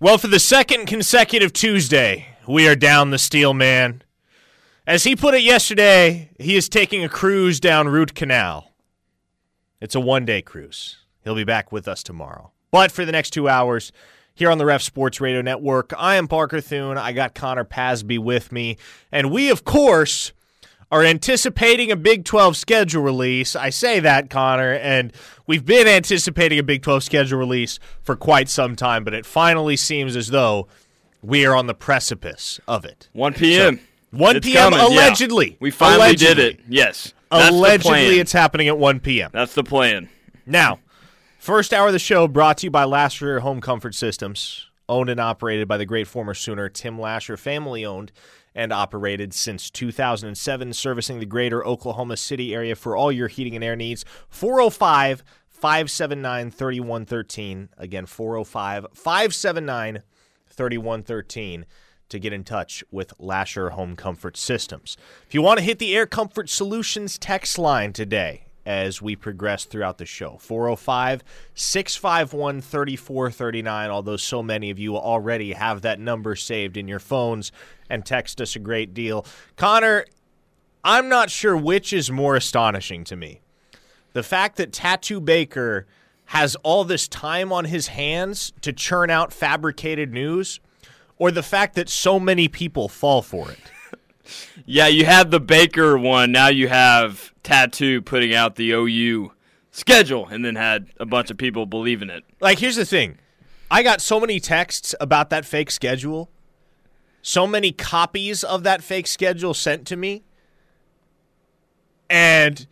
Well, for the second consecutive Tuesday, we are down the steel man. As he put it yesterday, he is taking a cruise down Root Canal. It's a one day cruise. He'll be back with us tomorrow. But for the next two hours, here on the Ref Sports Radio Network, I am Parker Thune. I got Connor Pasby with me. And we, of course, are anticipating a Big 12 schedule release. I say that, Connor, and we've been anticipating a Big 12 schedule release for quite some time, but it finally seems as though we are on the precipice of it. 1 p.m. So, 1 It's p.m. coming, yeah. allegedly. We finally Allegedly. did it. Yes. That's Allegedly, it's happening at 1 p.m. That's the plan. Now, first hour of the show brought to you by Lasher Home Comfort Systems, owned and operated by the great former Sooner Tim Lasher, family owned and operated since 2007, servicing the greater Oklahoma City area for all your heating and air needs. 405 579 3113. Again, 405 579 3113 to get in touch with Lasher Home Comfort Systems. If you want to hit the Air Comfort Solutions text line today as we progress throughout the show, 405 651 3439, although so many of you already have that number saved in your phones and text us a great deal. Connor, I'm not sure which is more astonishing to me. The fact that Tattoo Baker has all this time on his hands to churn out fabricated news, or the fact that so many people fall for it. Yeah, you had the Baker one. Now you have Tattoo putting out the OU schedule and then had a bunch of people believe in it. Like, here's the thing I got so many texts about that fake schedule, so many copies of that fake schedule sent to me, and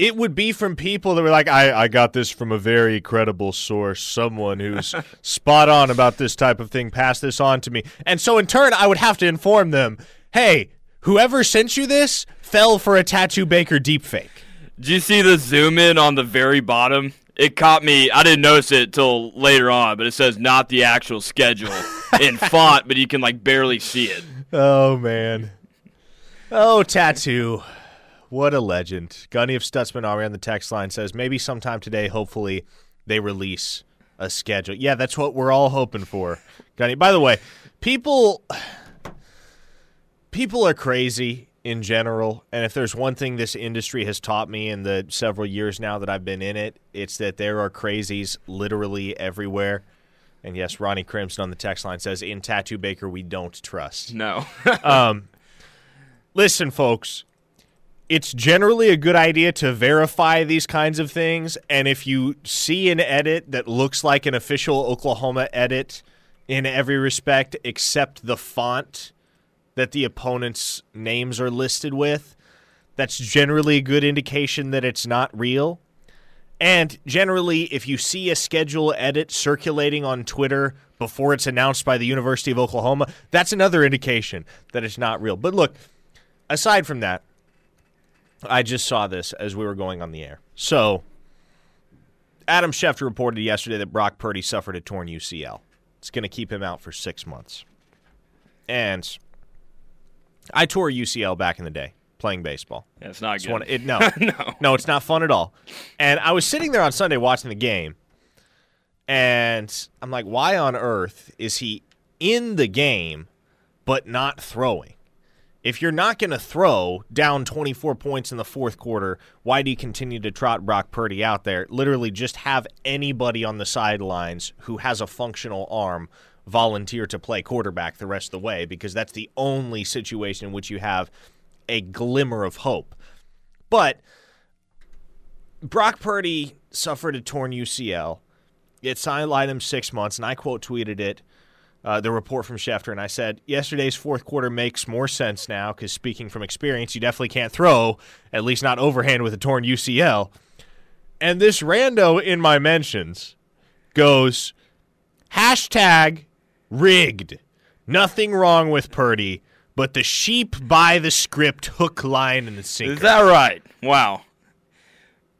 it would be from people that were like, I, I got this from a very credible source, someone who's spot on about this type of thing, passed this on to me. And so in turn, I would have to inform them, hey, whoever sent you this fell for a Tattoo Baker deepfake. Did you see the zoom in on the very bottom? It caught me. I didn't notice it till later on, but it says not the actual schedule in font, but you can like barely see it. Oh man. Oh, tattoo. What a legend. Gunny of Stutzman Ari on the text line says maybe sometime today, hopefully, they release a schedule. Yeah, that's what we're all hoping for. Gunny. By the way, people people are crazy in general, and if there's one thing this industry has taught me in the several years now that I've been in it, it's that there are crazies literally everywhere. And yes, Ronnie Crimson on the text line says, "In Tattoo Baker, we don't trust." No. Um, listen, folks, it's generally a good idea to verify these kinds of things. And if you see an edit that looks like an official Oklahoma edit in every respect, except the font that the opponent's names are listed with, that's generally a good indication that it's not real. And generally, if you see a schedule edit circulating on Twitter before it's announced by the University of Oklahoma, that's another indication that it's not real. But look, aside from that, I just saw this as we were going on the air. So, Adam Schefter reported yesterday that Brock Purdy suffered a torn UCL. It's going to keep him out for six months. And I tore UCL back in the day playing baseball. Yeah, it's not It's good. one, it, no, no. no, it's not fun at all. And I was sitting there on Sunday watching the game, and I'm like, why on earth is he in the game but not throwing? If you're not going to throw down 24 points in the fourth quarter, why do you continue to trot Brock Purdy out there? Literally, just have anybody on the sidelines who has a functional arm volunteer to play quarterback the rest of the way because that's the only situation in which you have a glimmer of hope. But Brock Purdy suffered a torn UCL. It sidelined him six months, and I quote tweeted it, uh, the report from Schefter, and I said, Yesterday's fourth quarter makes more sense now because speaking from experience, you definitely can't throw, at least not overhand with a torn UCL. And this rando in my mentions goes, hashtag rigged. Nothing wrong with Purdy, but the sheep buy the script hook, line, and the sinker. Is that right? Wow.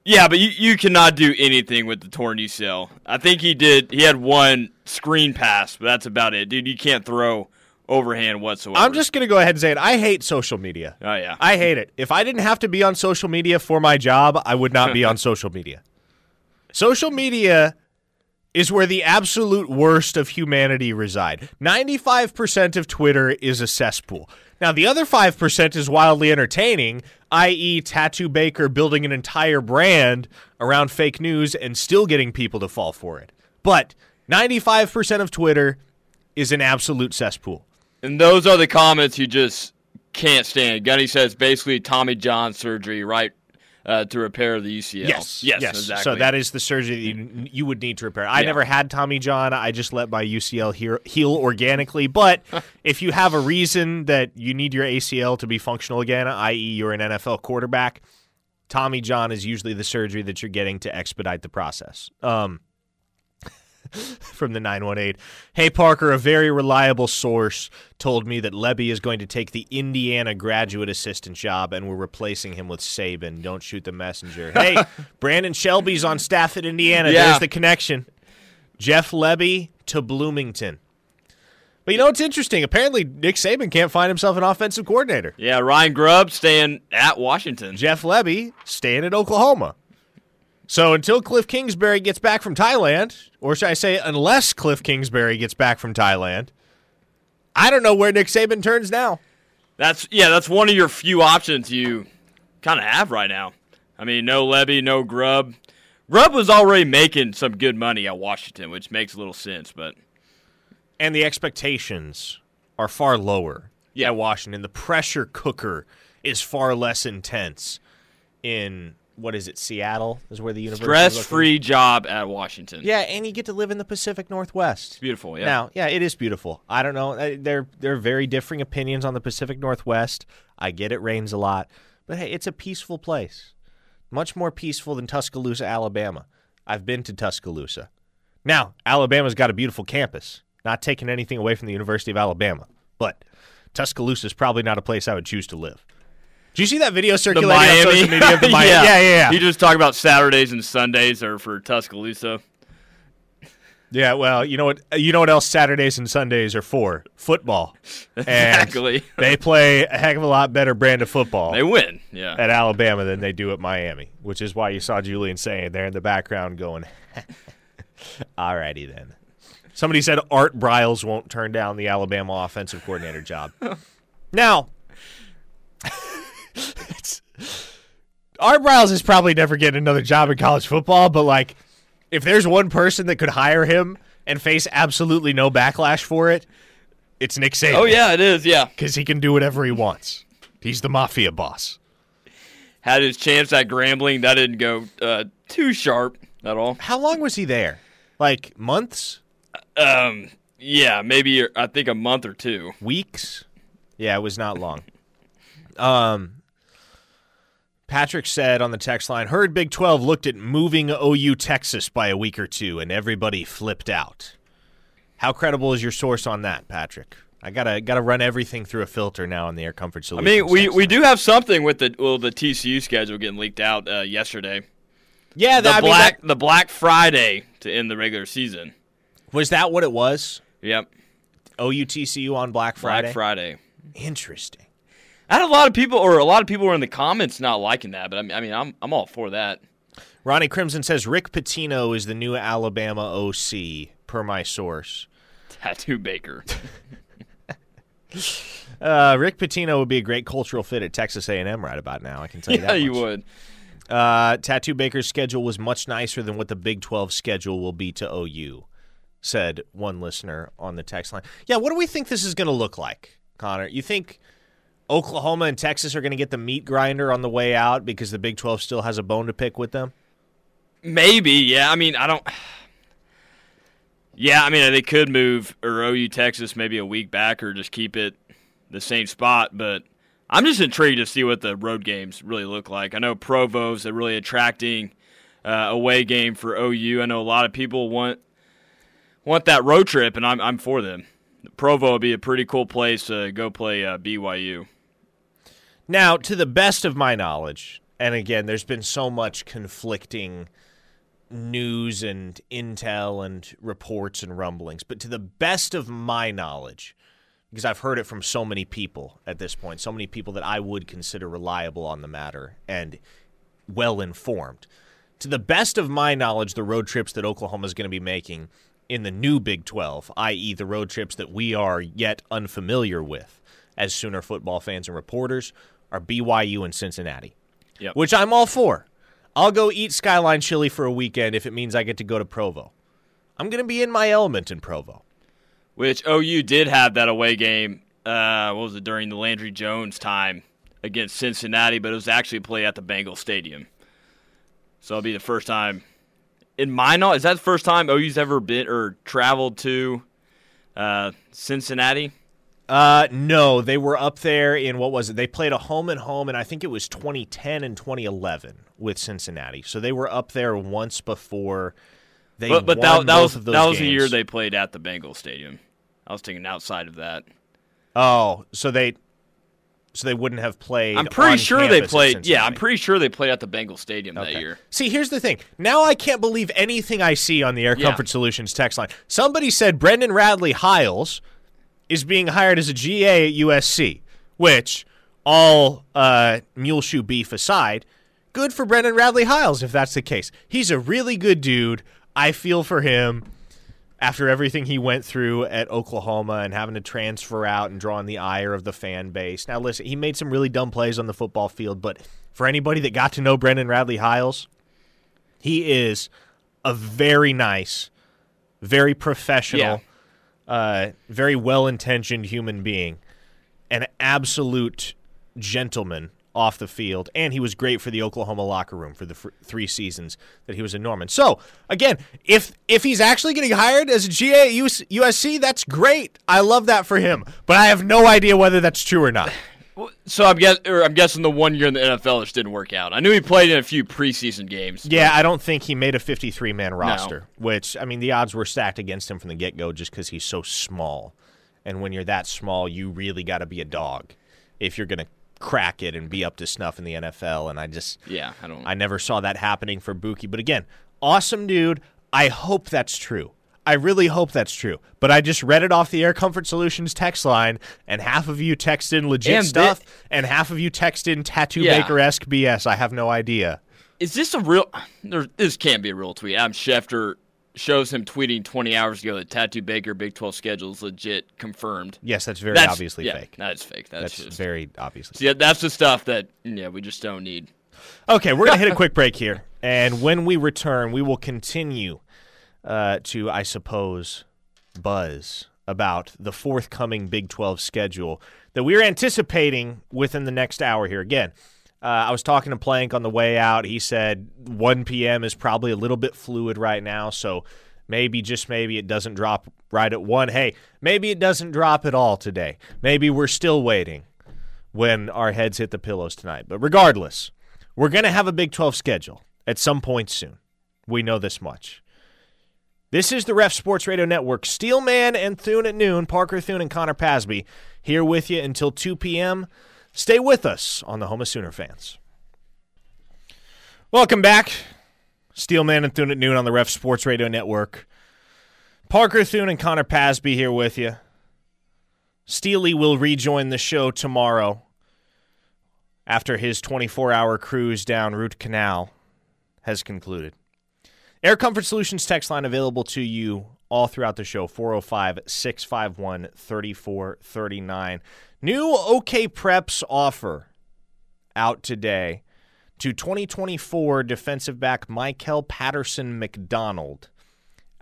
Yeah, but you, you cannot do anything with the torn UCL. I think he did. He had one screen pass, but that's about it, dude. You can't throw overhand whatsoever. I'm just going to go ahead and say it. I hate social media. Oh yeah. I hate it. If I didn't have to be on social media for my job, I would not be on social media. Social media is where the absolute worst of humanity reside. 95% of Twitter is a cesspool. Now, the other 5% is wildly entertaining, i.e., Tattoo Baker building an entire brand around fake news and still getting people to fall for it. But 95% of Twitter is an absolute cesspool. And those are the comments you just can't stand. Gunny says basically Tommy John surgery, right? Uh, to repair the UCL. Yes, yes, yes. exactly. So that is the surgery that you, you would need to repair. I Yeah. never had Tommy John. I just let my UCL heal, heal organically. But if you have a reason that you need your ACL to be functional again, i.e., you're an NFL quarterback, Tommy John is usually the surgery that you're getting to expedite the process. Um, from the 918. Hey, Parker, a very reliable source told me that Lebby is going to take the Indiana graduate assistant job and we're replacing him with Saban. Don't shoot the messenger. Hey, Brandon Shelby's on staff at Indiana. Yeah. There's the connection. Jeff Lebby to Bloomington. But you know what's interesting? Apparently, Nick Saban can't find himself an offensive coordinator. yeah, Ryan Grubb staying at Washington. Jeff Lebby staying at Oklahoma. So until Cliff Kingsbury gets back from Thailand, or should I say, unless Cliff Kingsbury gets back from Thailand, I don't know where Nick Saban turns now. That's yeah, that's one of your few options you kind of have right now. I mean, no Lebby, no Grubb. Grubb was already making some good money at Washington, which makes a little sense, but And the expectations are far lower Yeah. at Washington. The pressure cooker is far less intense in, what is it, Seattle is where the university is stress-free job at Washington. Yeah, and you get to live in the Pacific Northwest. It's beautiful. Yeah. Now, yeah, it is beautiful. I don't know. Uh, There, there are very differing opinions on the Pacific Northwest. I get it rains a lot, but hey, it's a peaceful place. Much more peaceful than Tuscaloosa, Alabama. I've been to Tuscaloosa. Now, Alabama's got a beautiful campus. Not taking anything away from the University of Alabama, but Tuscaloosa is probably not a place I would choose to live. Did you see that video circulating on social media of the Miami? yeah. yeah, yeah, yeah. You just talk about Saturdays and Sundays are for Tuscaloosa. Yeah, well, you know what? Uh, you know what else Saturdays and Sundays are for? Football. And Exactly. they play a heck of a lot better brand of football They win. Yeah. at Alabama than they do at Miami, which is why you saw Julian Sayin there in the background going, "Alrighty then." Somebody said Art Briles won't turn down the Alabama offensive coordinator job. now, Art Briles is probably never getting another job in college football, but like, if there's one person that could hire him and face absolutely no backlash for it, it's Nick Saban. Oh yeah, it is. Yeah. because he can do whatever he wants. He's the mafia boss. Had his chance at Grambling. That didn't go uh, too sharp at all. How long was he there? Like months, Um. Yeah, maybe I think a month or two. weeks? Yeah, it was not long. Um, Patrick said on the text line, "Heard Big Twelve looked at moving OU Texas by a week or two, and everybody flipped out." How credible is your source on that, Patrick? I gotta gotta run everything through a filter now on the Air Comfort I mean, we, we do have something with the well the TCU schedule getting leaked out uh, yesterday. Yeah, The I mean, black that- the Black Friday to end the regular season. was that what it was? Yep, OUTCU on Black Friday. Black Friday. Interesting. I had a lot of people, or a lot of people were in the comments not liking that, but I mean, I mean I'm I'm all for that. Ronnie Crimson says Rick Pitino is the new Alabama OC, per my source. Tattoo Baker. Uh, Rick Pitino would be a great cultural fit at Texas A&M right about now. I can tell you yeah, that. you would. Uh, Tattoo Baker's schedule was much nicer than what the Big 12 schedule will be to OU, said one listener on the text line. Yeah, what do we think this is going to look like, Connor? You think Oklahoma and Texas are going to get the meat grinder on the way out because the Big 12 still has a bone to pick with them? Maybe, yeah. I mean, I don't. Yeah, I mean, they could move or OU Texas maybe a week back or just keep it the same spot. But I'm just intrigued to see what the road games really look like. I know Provo's a really attracting uh, away game for OU. I know a lot of people want want that road trip, and I'm I'm for them. Provo would be a pretty cool place to go play uh, BYU. Now, to the best of my knowledge, and again, there's been so much conflicting news and intel and reports and rumblings, but to the best of my knowledge, because I've heard it from so many people at this point, so many people that I would consider reliable on the matter and well informed, to the best of my knowledge, the road trips that Oklahoma is going to be making in the new Big 12, i.e., the road trips that we are yet unfamiliar with as Sooner football fans and reporters, are BYU and Cincinnati, Yep. which I'm all for. I'll go eat Skyline chili for a weekend if it means I get to go to Provo. I'm going to be in my element in Provo. Which OU did have that away game. Uh, what was it during the Landry Jones time against Cincinnati? But it was actually played at the Bengal Stadium. So it'll be the first time in my knowledge. Is that the first time OU's ever been or traveled to uh, Cincinnati? Uh, no, they were up there in what was it? They played a home and home, and I think it was 2010 and 2011 with Cincinnati. So they were up there once before they But, but that, that both was of those that was the year they played at the Bengal Stadium. I was thinking outside of that. Oh, so they so they wouldn't have played. I'm pretty sure they played. Yeah, I'm pretty sure they played at the Bengal Stadium that year. See, here's the thing. Now I can't believe anything I see on the Air Yeah. Comfort Solutions text line. Somebody said Brendan Radley Hiles is being hired as a GA at USC, which, all uh, mule shoe beef aside, good for Brendan Radley Hiles if that's the case. He's a really good dude. I feel for him after everything he went through at Oklahoma and having to transfer out and drawing the ire of the fan base. Now, listen, he made some really dumb plays on the football field, but for anybody that got to know Brendan Radley Hiles, he is a very nice, very professional, uh, very well intentioned human being, an absolute gentleman off the field, and he was great for the Oklahoma locker room for the three seasons that he was in Norman. So again, if if he's actually getting hired as a GA at US- USC, that's great. I love that for him, but I have no idea whether that's true or not. So I'm guess or I'm guessing the one year in the NFL just didn't work out. I knew he played in a few preseason games. Yeah, I don't think he made a 53 man roster, which, I mean, the odds were stacked against him from the get go just because he's so small. And when you're that small, you really got to be a dog if you're going to crack it and be up to snuff in the NFL. And I just, Yeah, I don't. I never saw that happening for Bookie. But again, awesome dude. I hope that's true. I really hope that's true. But I just read it off the Air Comfort Solutions text line, and half of you text in legit And thi- stuff, and half of you text in tattoo Yeah. baker esque BS. I have no idea. Is this a real? There, this can't be a real tweet. Adam Schefter shows him tweeting 20 hours ago that Tattoo Baker Big 12 schedule is legit confirmed. Yes, that's very That's obviously yeah, fake. That's fake. That's, That's just very obviously. Yeah, that's the stuff that yeah we just don't need. Okay, we're going to hit a quick break here. And when we return, we will continue uh, to, I suppose, buzz about the forthcoming Big 12 schedule that we're anticipating within the next hour here. Again, uh, I was talking to Plank on the way out. He said 1 p.m. is probably a little bit fluid right now, so maybe, just maybe, it doesn't drop right at 1. Hey, maybe it doesn't drop at all today. Maybe we're still waiting when our heads hit the pillows tonight. But regardless, we're going to have a Big 12 schedule at some point soon. We know this much. This is the Ref Sports Radio Network. Steelman and Thune at noon. Parker Thune and Connor Pasby here with you until 2 p.m. Stay with us on the Home of Sooner fans. Welcome back. Steelman and Thune at noon on the Ref Sports Radio Network. Parker Thune and Connor Pasby here with you. Steely will rejoin the show tomorrow after his 24 hour cruise down Route Canal has concluded. Air Comfort Solutions text line available to you all throughout the show 405 651 3439. New OK Preps offer out today to 2024 defensive back Michael Patterson McDonald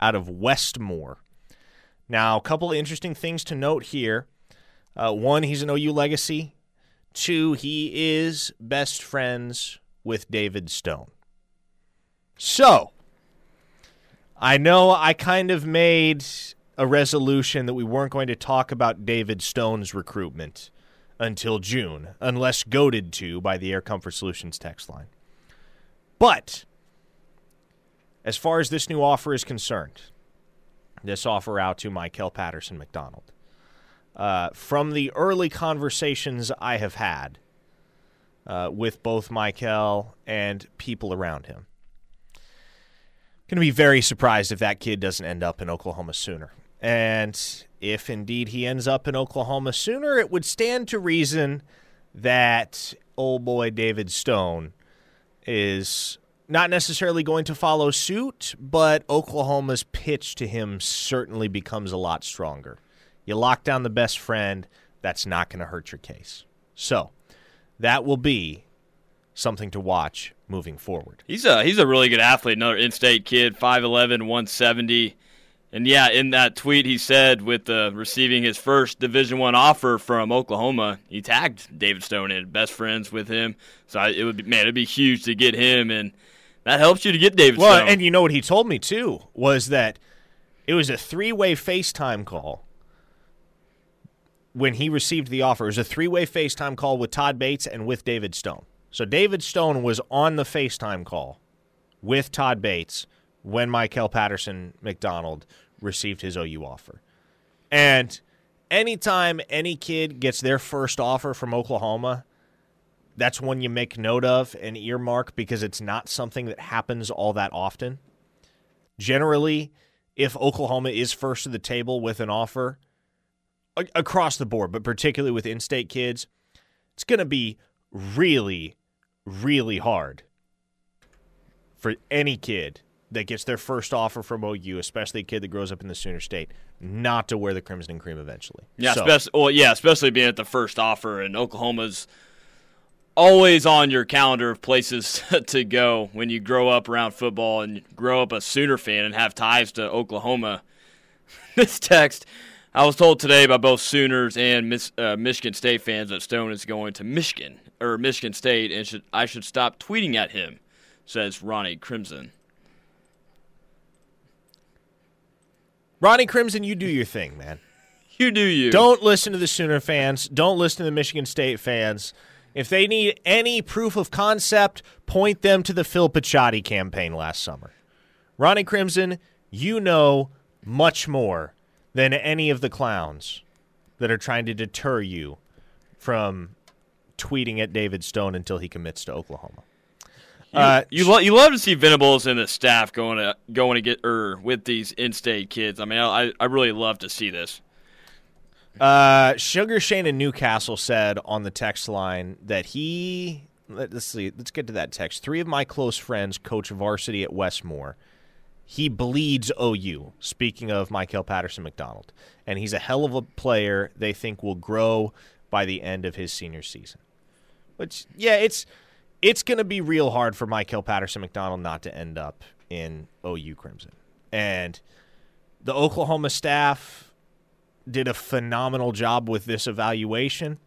out of Westmoore. Now, a couple of interesting things to note here. Uh, one, he's an OU legacy. Two, he is best friends with David Stone. So, I know I kind of made a resolution that we weren't going to talk about David Stone's recruitment until June, unless goaded to by the Air Comfort Solutions text line. But as far as this new offer is concerned, this offer out to Michael Patterson McDonald. Uh, from the early conversations I have had uh, with both Michael and people around him, going to be very surprised if that kid doesn't end up in Oklahoma sooner. And if indeed he ends up in Oklahoma sooner, it would stand to reason that old boy David Stone is not necessarily going to follow suit, but Oklahoma's pitch to him certainly becomes a lot stronger. You lock down the best friend, that's not going to hurt your case. So, that will be something to watch moving forward. He's a he's a really good athlete, another in-state kid, 5'11", 170. And yeah, in that tweet he said with uh, receiving his first Division One offer from Oklahoma, he tagged David Stone and best friends with him. So I, it would be man, it'd be huge to get him, and that helps you to get David well, Stone. and you know what he told me too was that it was a three-way FaceTime call when he received the offer. It was a three-way FaceTime call with Todd Bates and with David Stone. So David Stone was on the FaceTime call with Todd Bates when Michael Patterson McDonald received his OU offer. And anytime any kid gets their first offer from Oklahoma, that's one you make note of and earmark because it's not something that happens all that often. Generally, if Oklahoma is first to the table with an offer across the board, but particularly with in state kids, it's going to be really, really hard for any kid that gets their first offer from OU, especially a kid that grows up in the Sooner State, not to wear the crimson and cream eventually. yeah, So- especially well, yeah, especially being at the first offer, and Oklahoma's always on your calendar of places to go when you grow up around football and grow up a Sooner fan and have ties to Oklahoma. this text, I was told today by both Sooners and Miss, uh, Michigan State fans that Stone is going to Michigan or Michigan State, and should I should stop tweeting at him, says Ronnie Crimson. Ronnie Crimson, you do your thing, man. You do you? Don't listen to the Sooner fans. Don't listen to the Michigan State fans. If they need any proof of concept, point them to the Phil Picciotti campaign last summer. Ronnie Crimson, you know much more than any of the clowns that are trying to deter you from tweeting at David Stone until he commits to Oklahoma. You, Uh, you, lo- you love to see Venables and the staff going to going to get or with these in-state kids. I mean, I I really love to see this. Uh, Sugar Shane in Newcastle said on the text line that he let- let's see, let's get to that text. Three of my close friends coach varsity at Westmoore. He bleeds OU. Speaking of Michael Patterson McDonald, and he's a hell of a player. They think will grow by the end of his senior season. Which, yeah, it's it's going to be real hard for Michael Patterson McDonald not to end up in OU Crimson, and the Oklahoma staff did a phenomenal job with this evaluation.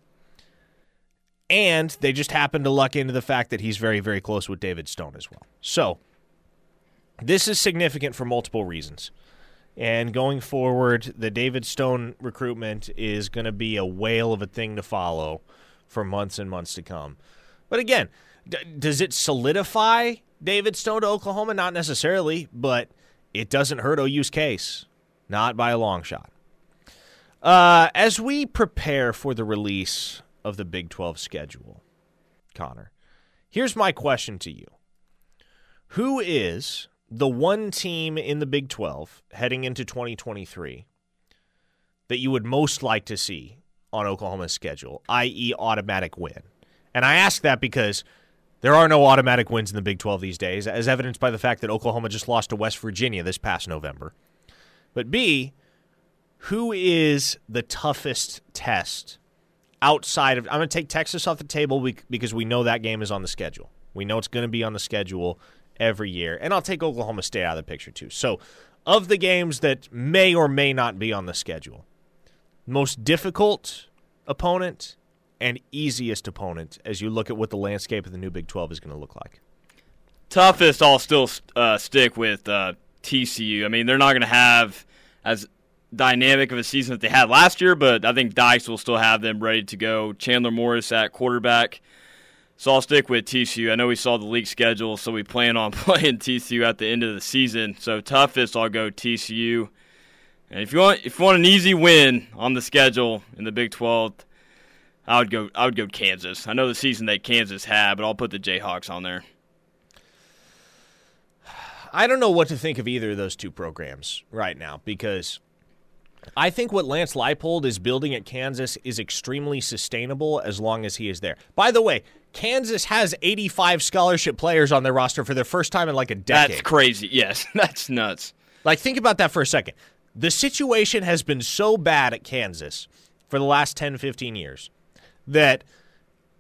And they just happened to luck into the fact that he's very, very close with David Stone as well. So, this is significant for multiple reasons. And going forward, the David Stone recruitment is going to be a whale of a thing to follow for months and months to come. But again, d- does it solidify David Stone to Oklahoma? Not necessarily, but it doesn't hurt OU's case. Not by a long shot. Uh, as we prepare for the release of the Big 12 schedule, Connor, here's my question to you Who is the one team in the Big 12 heading into 2023 that you would most like to see on Oklahoma's schedule, i.e., automatic win? And I ask that because there are no automatic wins in the Big 12 these days, as evidenced by the fact that Oklahoma just lost to West Virginia this past November. But B, who is the toughest test outside of? I'm going to take Texas off the table because we know that game is on the schedule. We know it's going to be on the schedule every year, and I'll take Oklahoma State out of the picture too. So, of the games that may or may not be on the schedule, most difficult opponent and easiest opponent as you look at what the landscape of the new Big 12 is going to look like. Toughest, I'll still uh, stick with uh, TCU. I mean, they're not going to have as dynamic of a season that they had last year, but I think Dykes will still have them ready to go. Chandler Morris at quarterback. So I'll stick with TCU. I know we saw the league schedule, so we plan on playing TCU at the end of the season. So toughest, I'll go TCU. And if you want, if you want an easy win on the schedule in the Big 12, I would go. I would go Kansas. I know the season that Kansas had, but I'll put the Jayhawks on there. I don't know what to think of either of those two programs right now because I think what Lance Leipold is building at Kansas is extremely sustainable as long as he is there. By the way, Kansas has 85 scholarship players on their roster for the first time in like a decade. That's crazy. Yes, that's nuts. Like, think about that for a second. The situation has been so bad at Kansas for the last 10, 15 years that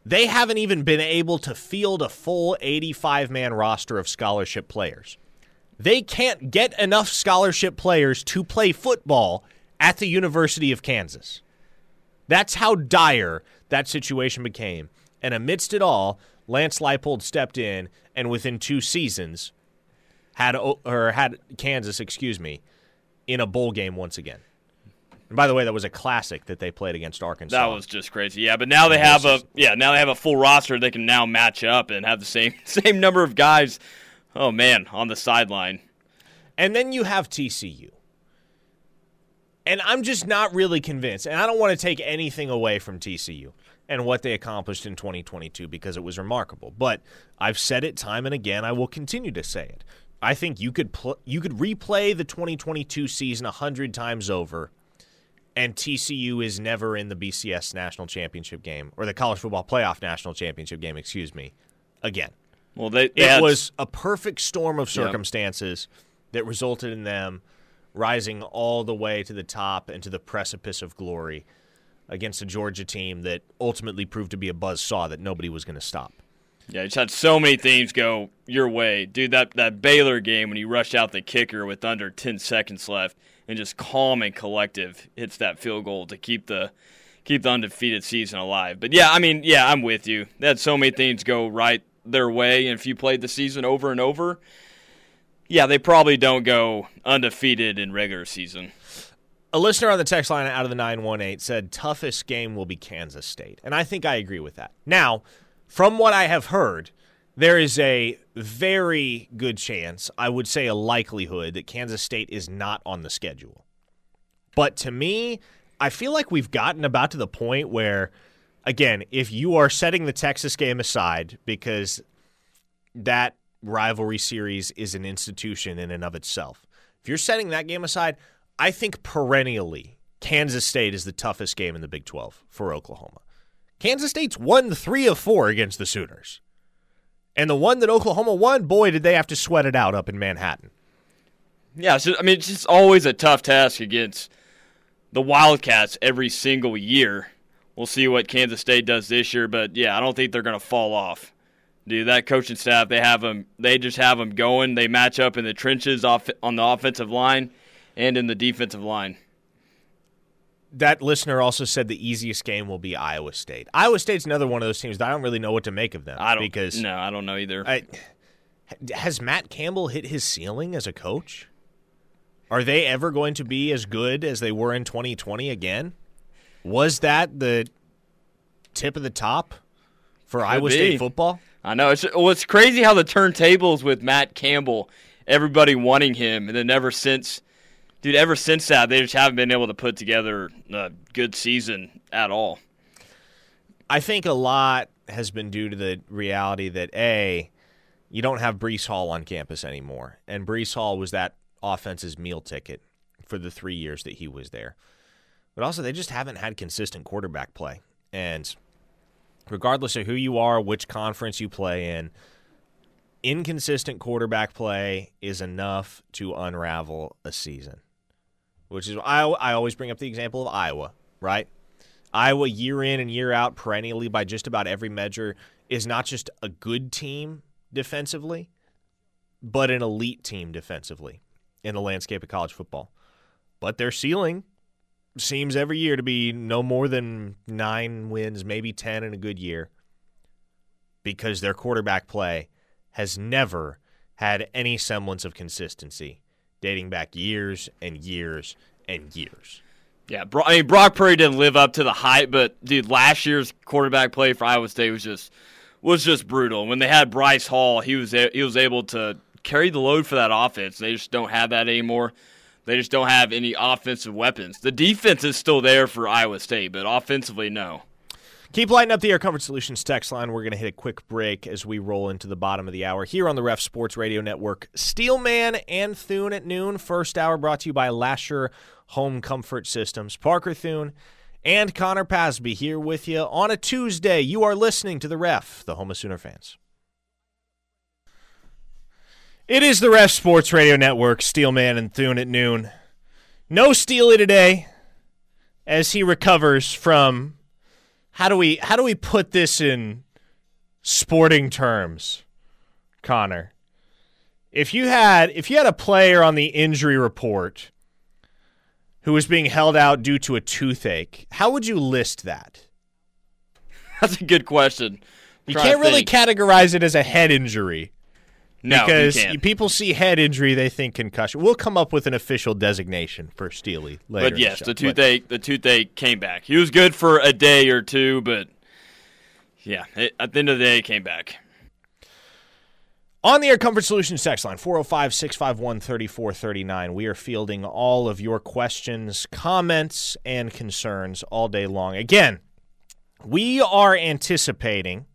they haven't even been able to field a full 85 man roster of scholarship players. They can't get enough scholarship players to play football at the University of Kansas. That's how dire that situation became. And amidst it all, Lance Leipold stepped in and within two seasons had or had Kansas, excuse me, in a bowl game once again. And by the way, that was a classic that they played against Arkansas. That was just crazy. Yeah, but now they have a yeah, now they have a full roster they can now match up and have the same same number of guys. Oh man, on the sideline. And then you have TCU. And I'm just not really convinced. And I don't want to take anything away from TCU and what they accomplished in 2022 because it was remarkable. But I've said it time and again. I will continue to say it. I think you could pl- you could replay the 2022 season a hundred times over and TCU is never in the BCS national championship game or the college football playoff national championship game, excuse me, again. Well, they, they it had, was a perfect storm of circumstances yeah. that resulted in them rising all the way to the top and to the precipice of glory against a Georgia team that ultimately proved to be a buzz saw that nobody was going to stop. Yeah, just had so many things go your way, dude. That that Baylor game when you rushed out the kicker with under ten seconds left and just calm and collective hits that field goal to keep the keep the undefeated season alive. But yeah, I mean, yeah, I'm with you. They had so many things go right their way, and if you played the season over and over, yeah, they probably don't go undefeated in regular season. A listener on the text line out of the 918 said toughest game will be Kansas State. And I think I agree with that. Now, from what I have heard, there is a very good chance, I would say a likelihood, that Kansas State is not on the schedule. But to me, I feel like we've gotten about to the point where, again, if you are setting the Texas game aside because that rivalry series is an institution in and of itself, if you're setting that game aside, I think perennially Kansas State is the toughest game in the Big 12 for Oklahoma. Kansas State's won three of four against the Sooners. And the one that Oklahoma won, boy, did they have to sweat it out up in Manhattan. Yeah, so, I mean, it's just always a tough task against the Wildcats every single year. We'll see what Kansas State does this year, but yeah, I don't think they're going to fall off. Dude, that coaching staff, they have them. They just have them going. They match up in the trenches off on the offensive line and in the defensive line that listener also said the easiest game will be Iowa State. Iowa State's another one of those teams that I don't really know what to make of them. I don't because no, I don't know either. I, has Matt Campbell hit his ceiling as a coach? Are they ever going to be as good as they were in 2020 again? Was that the tip of the top for Could Iowa be. State football? I know it's well, it's crazy how the turntables with Matt Campbell, everybody wanting him, and then ever since dude, ever since that, they just haven't been able to put together a good season at all. I think a lot has been due to the reality that a you don't have Breece Hall on campus anymore, and Breece Hall was that offense's meal ticket for the three years that he was there. But also, they just haven't had consistent quarterback play, and regardless of who you are, which conference you play in, inconsistent quarterback play is enough to unravel a season which is I, I always bring up the example of Iowa, right? Iowa, year in and year out, perennially by just about every measure, is not just a good team defensively, but an elite team defensively in the landscape of college football. But their ceiling seems every year to be no more than nine wins, maybe 10 in a good year, because their quarterback play has never had any semblance of consistency dating back years and years and years. Yeah, I mean Brock Purdy didn't live up to the hype, but dude, last year's quarterback play for Iowa State was just was just brutal. When they had Bryce Hall, he was he was able to carry the load for that offense. They just don't have that anymore. They just don't have any offensive weapons. The defense is still there for Iowa State, but offensively, no. Keep lighting up the Air Comfort Solutions text line. We're going to hit a quick break as we roll into the bottom of the hour here on the Ref Sports Radio Network. Steelman and Thune at noon. First hour brought to you by Lasher Home Comfort Systems. Parker Thune and Connor Pasby here with you on a Tuesday. You are listening to The Ref, the home of Sooner fans. It is the Ref Sports Radio Network, Steelman and Thune at noon. No Steely today as he recovers from how do we how do we put this in sporting terms, Connor? If you had if you had a player on the injury report who was being held out due to a toothache, how would you list that? That's a good question. You can't really categorize it as a head injury. No, because people see head injury, they think concussion. We'll come up with an official designation for Steely later. But yes, the the, toothache the toothache came back. He was good for a day or two, but yeah, it, at the end of the day, it came back. On the Air Comfort Solutions text line, 405 651 3439. We are fielding all of your questions, comments, and concerns all day long. Again, we are anticipating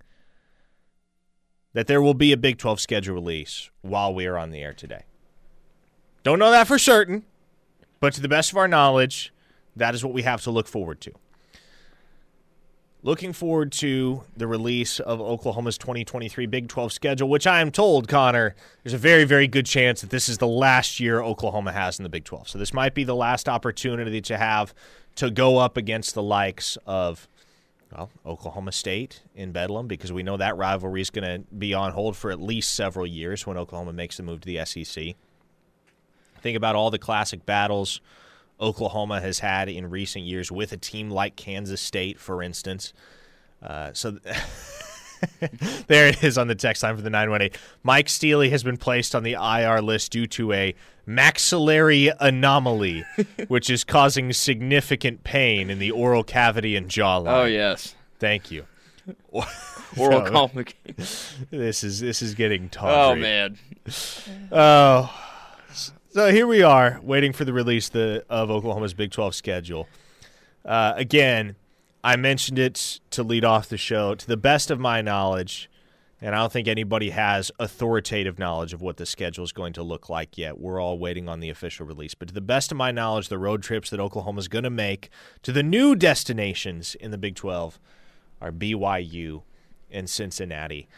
that there will be a Big 12 schedule release while we are on the air today. Don't know that for certain, but to the best of our knowledge, that is what we have to look forward to. Looking forward to the release of Oklahoma's 2023 Big 12 schedule, which I am told, Connor, there's a very, very good chance that this is the last year Oklahoma has in the Big 12. So this might be the last opportunity to have to go up against the likes of, well, Oklahoma State in Bedlam, because we know that rivalry is going to be on hold for at least several years when Oklahoma makes the move to the SEC. Think about all the classic battles Oklahoma has had in recent years with a team like Kansas State, for instance. Uh, so there it is on the text line for the 918. Mike Steely has been placed on the IR list due to a maxillary anomaly, which is causing significant pain in the oral cavity and jawline. Oh yes, Thank you. oral complications. This is this is getting tawdry. Oh man, Oh, so here we are waiting for the release the, of Oklahoma's Big 12 schedule. Uh, again, I mentioned it to lead off the show. To the best of my knowledge, and I don't think anybody has authoritative knowledge of what the schedule is going to look like yet. We're all waiting on the official release. But to the best of my knowledge, the road trips that Oklahoma is going to make to the new destinations in the Big 12 are BYU and Cincinnati.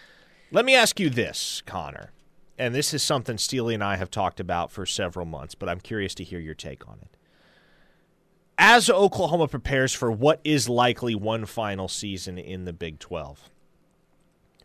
Let me ask you this, Connor and this is something Steely and I have talked about for several months, but I'm curious to hear your take on it. As Oklahoma prepares for what is likely one final season in the Big 12,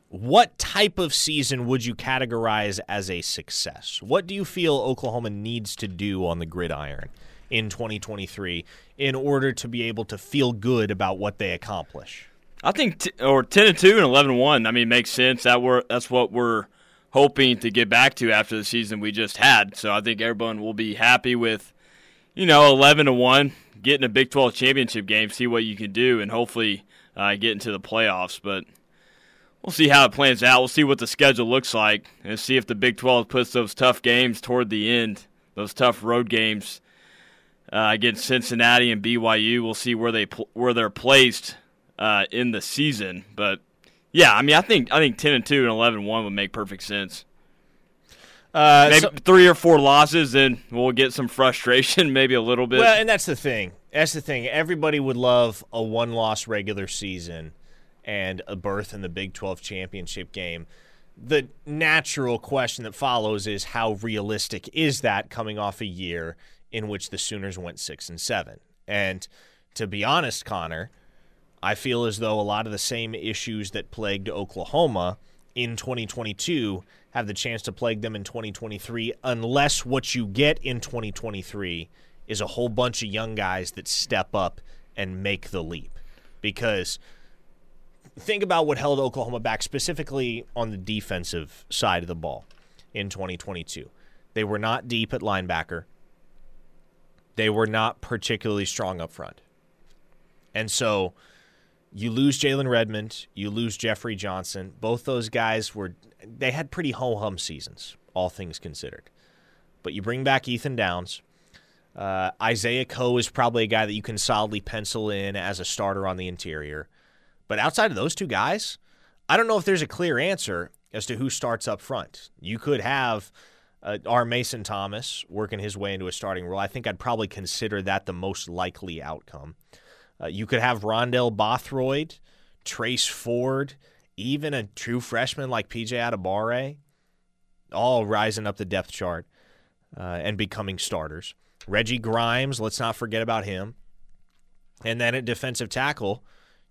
what type of season would you categorize as a success? What do you feel Oklahoma needs to do on the gridiron in 2023 in order to be able to feel good about what they accomplish? I think t- or ten and two and eleven and one. I mean, makes sense. That we're that's what we're hoping to get back to after the season we just had. So I think everyone will be happy with, you know, eleven to one, getting a Big Twelve championship game, see what you can do, and hopefully uh, get into the playoffs. But we'll see how it plans out. We'll see what the schedule looks like, and see if the Big Twelve puts those tough games toward the end, those tough road games uh, against Cincinnati and BYU. We'll see where they pl- where they're placed uh, in the season, but yeah, I mean, I think I think ten and two and 11-1 would make perfect sense. Uh, Maybe so- three or four losses, and we'll get some frustration, maybe a little bit. Well, and that's the thing. That's the thing. Everybody would love a one-loss regular season and a berth in the Big 12 championship game. The natural question that follows is how realistic is that coming off a year in which the Sooners went 6 and 7? And to be honest, Connor, I feel as though a lot of the same issues that plagued Oklahoma in 2022 have the chance to plague them in 2023 unless what you get in 2023 is a whole bunch of young guys that step up and make the leap. Because think about what held Oklahoma back specifically on the defensive side of the ball in 2022. They were not deep at linebacker. They were not particularly strong up front. And so you lose Jalen Redmond, you lose Jeffrey Johnson. Both those guys were they had pretty ho hum seasons, all things considered. But you bring back Ethan Downs. Uh, Isaiah Coe is probably a guy that you can solidly pencil in as a starter on the interior. But outside of those two guys, I don't know if there's a clear answer as to who starts up front. You could have uh, our Mason Thomas working his way into a starting role. I think I'd probably consider that the most likely outcome. Uh, you could have Rondell Bothroyd, Trace Ford, even a true freshman like PJ Adebawore, all rising up the depth chart uh, and becoming starters. Reggie Grimes, let's not forget about him. And then at defensive tackle,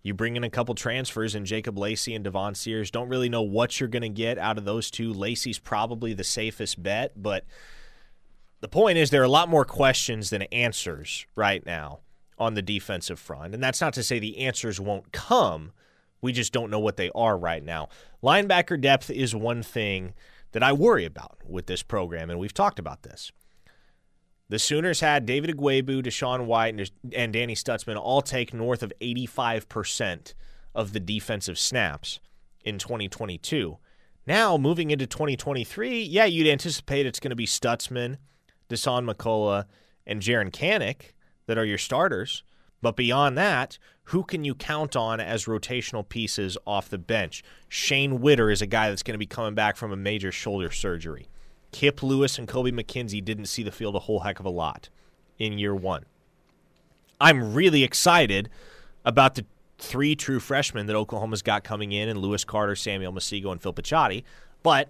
you bring in a couple transfers in Jacob Lacey and Devon Sears. Don't really know what you're going to get out of those two. Lacey's probably the safest bet, but the point is there are a lot more questions than answers right now on the defensive front. And that's not to say the answers won't come. We just don't know what they are right now. Linebacker depth is one thing that I worry about with this program, and we've talked about this. The Sooners had David Ugwoegbu, DaShaun White, and Danny Stutzman all take north of 85% of the defensive snaps in 2022. Now, moving into 2023, yeah, you'd anticipate it's going to be Stutzman, Dasan McCullough, and Jaren Kanak that are your starters. But beyond that, who can you count on as rotational pieces off the bench? Shane Witter is a guy that's going to be coming back from a major shoulder surgery. Kip Lewis and Kobie McKinzie didn't see the field a whole heck of a lot in year one. I'm really excited about the three true freshmen that Oklahoma's got coming in, and Lewis Carter, Samuel Omosigho, and Phil Picciotti. But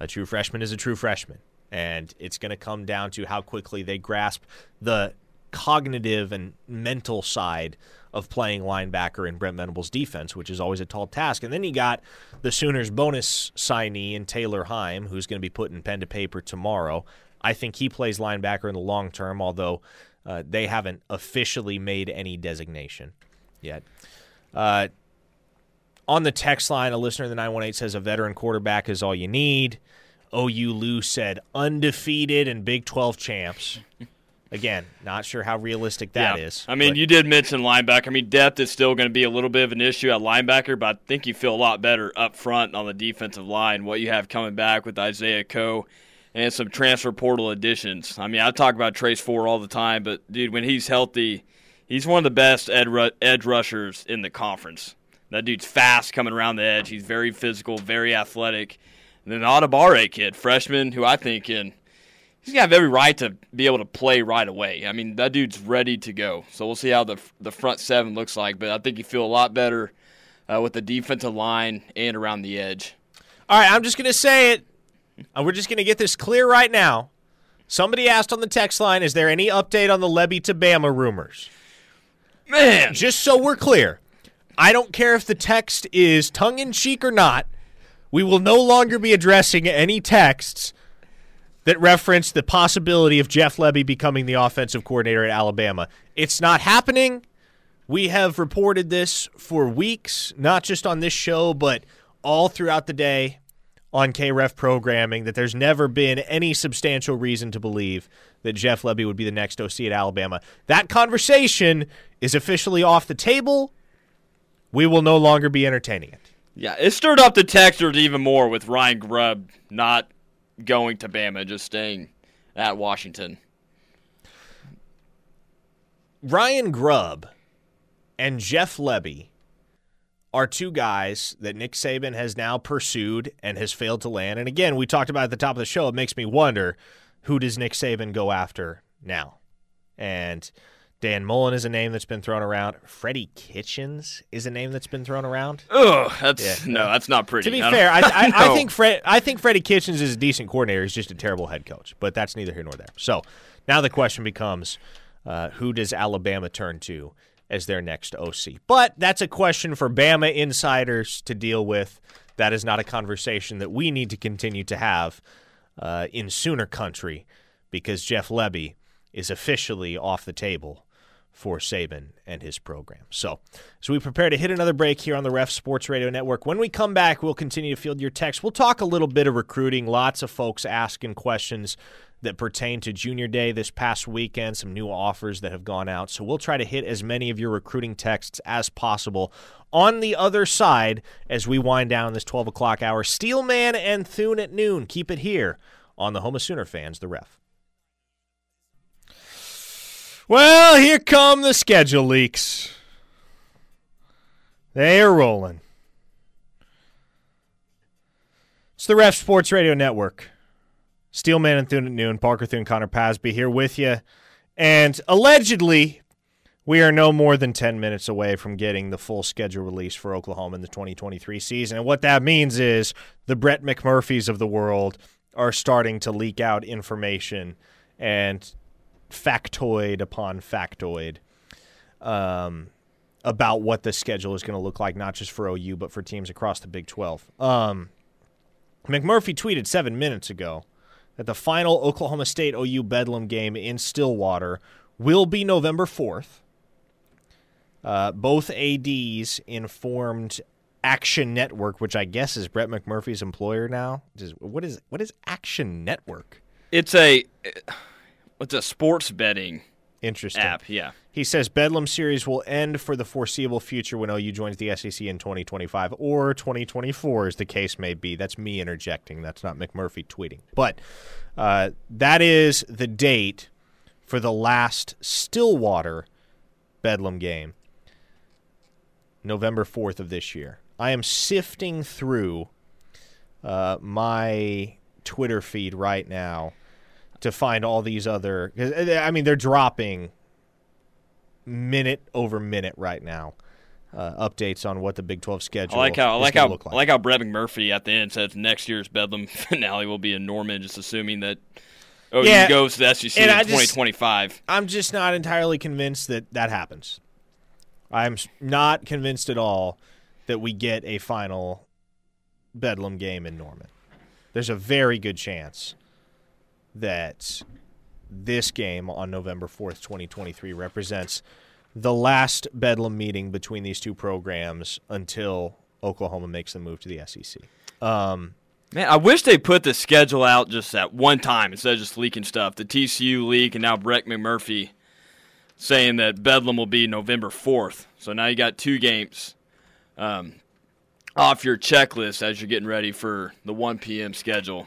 a true freshman is a true freshman, and it's going to come down to how quickly they grasp the cognitive and mental side of playing linebacker in Brent Venables' defense, which is always a tall task. And then you got the Sooners' bonus signee in Taylor Heim, who's going to be putting pen to paper tomorrow. I think he plays linebacker in the long term, although uh, they haven't officially made any designation yet. Uh, on the text line, a listener in the 918 says a veteran quarterback is all you need. OU Lou said undefeated and Big 12 champs. Again, not sure how realistic that yeah. is. I mean, but. you did mention linebacker. I mean, depth is still going to be a little bit of an issue at linebacker, but I think you feel a lot better up front on the defensive line. What you have coming back with Isaiah Coe and some transfer portal additions. I mean, I talk about Trace Ford all the time, but dude, when he's healthy, he's one of the best edge rushers in the conference. That dude's fast coming around the edge. He's very physical, very athletic. And then the Adebawore kid, freshman, who I think can – he's gonna have every right to be able to play right away. I mean, that dude's ready to go. So we'll see how the the front seven looks like. But I think you feel a lot better uh, with the defensive line and around the edge. All right, I'm just gonna say it. And we're just gonna get this clear right now. Somebody asked on the text line, "Is there any update on the Lebby to Bama rumors?" Man, just so we're clear, I don't care if the text is tongue in cheek or not. We will no longer be addressing any texts that referenced the possibility of Jeff Lebby becoming the offensive coordinator at Alabama. It's not happening. We have reported this for weeks, not just on this show, but all throughout the day on KREF programming, that there's never been any substantial reason to believe that Jeff Lebby would be the next OC at Alabama. That conversation is officially off the table. We will no longer be entertaining it. Yeah, it stirred up the texters even more with Ryan Grubb not going to Bama, just staying at Washington. Ryan Grubb and Jeff Lebby are two guys that Nick Saban has now pursued and has failed to land. And again, we talked about at the top of the show, it makes me wonder who does Nick Saban go after now? And Dan Mullen is a name that's been thrown around. Freddie Kitchens is a name that's been thrown around. Oh, that's yeah. no, that's not pretty. To be I fair, I, I, no. I, think Fred, I think Freddie Kitchens is a decent coordinator. He's just a terrible head coach. But that's neither here nor there. So now the question becomes, uh, who does Alabama turn to as their next OC? But that's a question for Bama insiders to deal with. That is not a conversation that we need to continue to have uh, in Sooner country because Jeff Lebby is officially off the table for Saban and his program. So, as we prepare to hit another break here on the Ref Sports Radio Network, when we come back, we'll continue to field your texts. We'll talk a little bit of recruiting. Lots of folks asking questions that pertain to Junior Day this past weekend, some new offers that have gone out. So, we'll try to hit as many of your recruiting texts as possible on the other side as we wind down this 12 o'clock hour. Steelman and Thune at noon. Keep it here on the Home of Sooner fans, the Ref. Well, here come the schedule leaks. They are rolling. It's the Ref Sports Radio Network. Steelman and Thune at noon. Parker Thune, Connor Pasby here with you. And allegedly, we are no more than 10 minutes away from getting the full schedule release for Oklahoma in the 2023 season. And what that means is the Brett McMurphys of the world are starting to leak out information and factoid upon factoid um, about what the schedule is going to look like, not just for OU, but for teams across the Big 12. Um, McMurphy tweeted seven minutes ago that the final Oklahoma State OU Bedlam game in Stillwater will be November 4th. Uh, both ADs informed Action Network, which I guess is Brett McMurphy's employer now. What is what is Action Network? It's a it's a sports betting Interesting. app. Yeah. He says Bedlam series will end for the foreseeable future when OU joins the SEC in 2025 or 2024, as the case may be. That's me interjecting. That's not McMurphy tweeting. But uh, that is the date for the last Stillwater Bedlam game, November 4th of this year. I am sifting through uh, my Twitter feed right now to find all these other. I mean, they're dropping minute over minute right now. Uh, updates on what the Big Twelve schedule. I like how I like how like. I like how Brett McMurphy at the end says next year's Bedlam finale will be in Norman, just assuming that OU Yeah, goes to the SEC in and I just- 2025. I'm just not entirely convinced that that happens. I'm not convinced at all that we get a final Bedlam game in Norman. There's a very good chance that this game on November 4th, 2023 represents the last Bedlam meeting between these two programs until Oklahoma makes the move to the SEC. Um, Man, I wish they put the schedule out just at one time instead of just leaking stuff. The TCU leak and now Brett McMurphy saying that Bedlam will be November 4th. So now you got two games um, off your checklist as you're getting ready for the 1 p.m. schedule.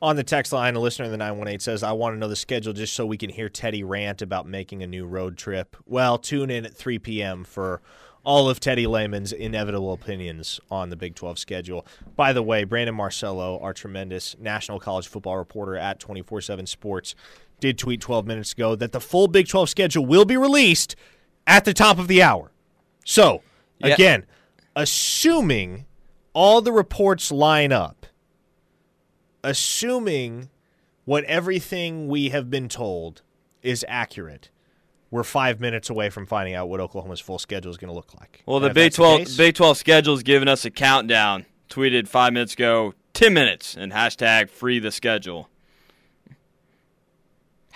On the text line, a listener in the 918 says, I want to know the schedule just so we can hear Teddy rant about making a new road trip. Well, tune in at 3 p.m. for all of Teddy Lehman's inevitable opinions on the Big 12 schedule. By the way, Brandon Marcello, our tremendous national college football reporter at 24 7 Sports, did tweet 12 minutes ago that the full Big 12 schedule will be released at the top of the hour. So, Yeah. again, assuming all the reports line up, assuming what everything we have been told is accurate, we're five minutes away from finding out what Oklahoma's full schedule is going to look like. Well, the Big 12 case- Big 12 schedule is giving us a countdown. Tweeted five minutes ago, 10 minutes, and hashtag free the schedule.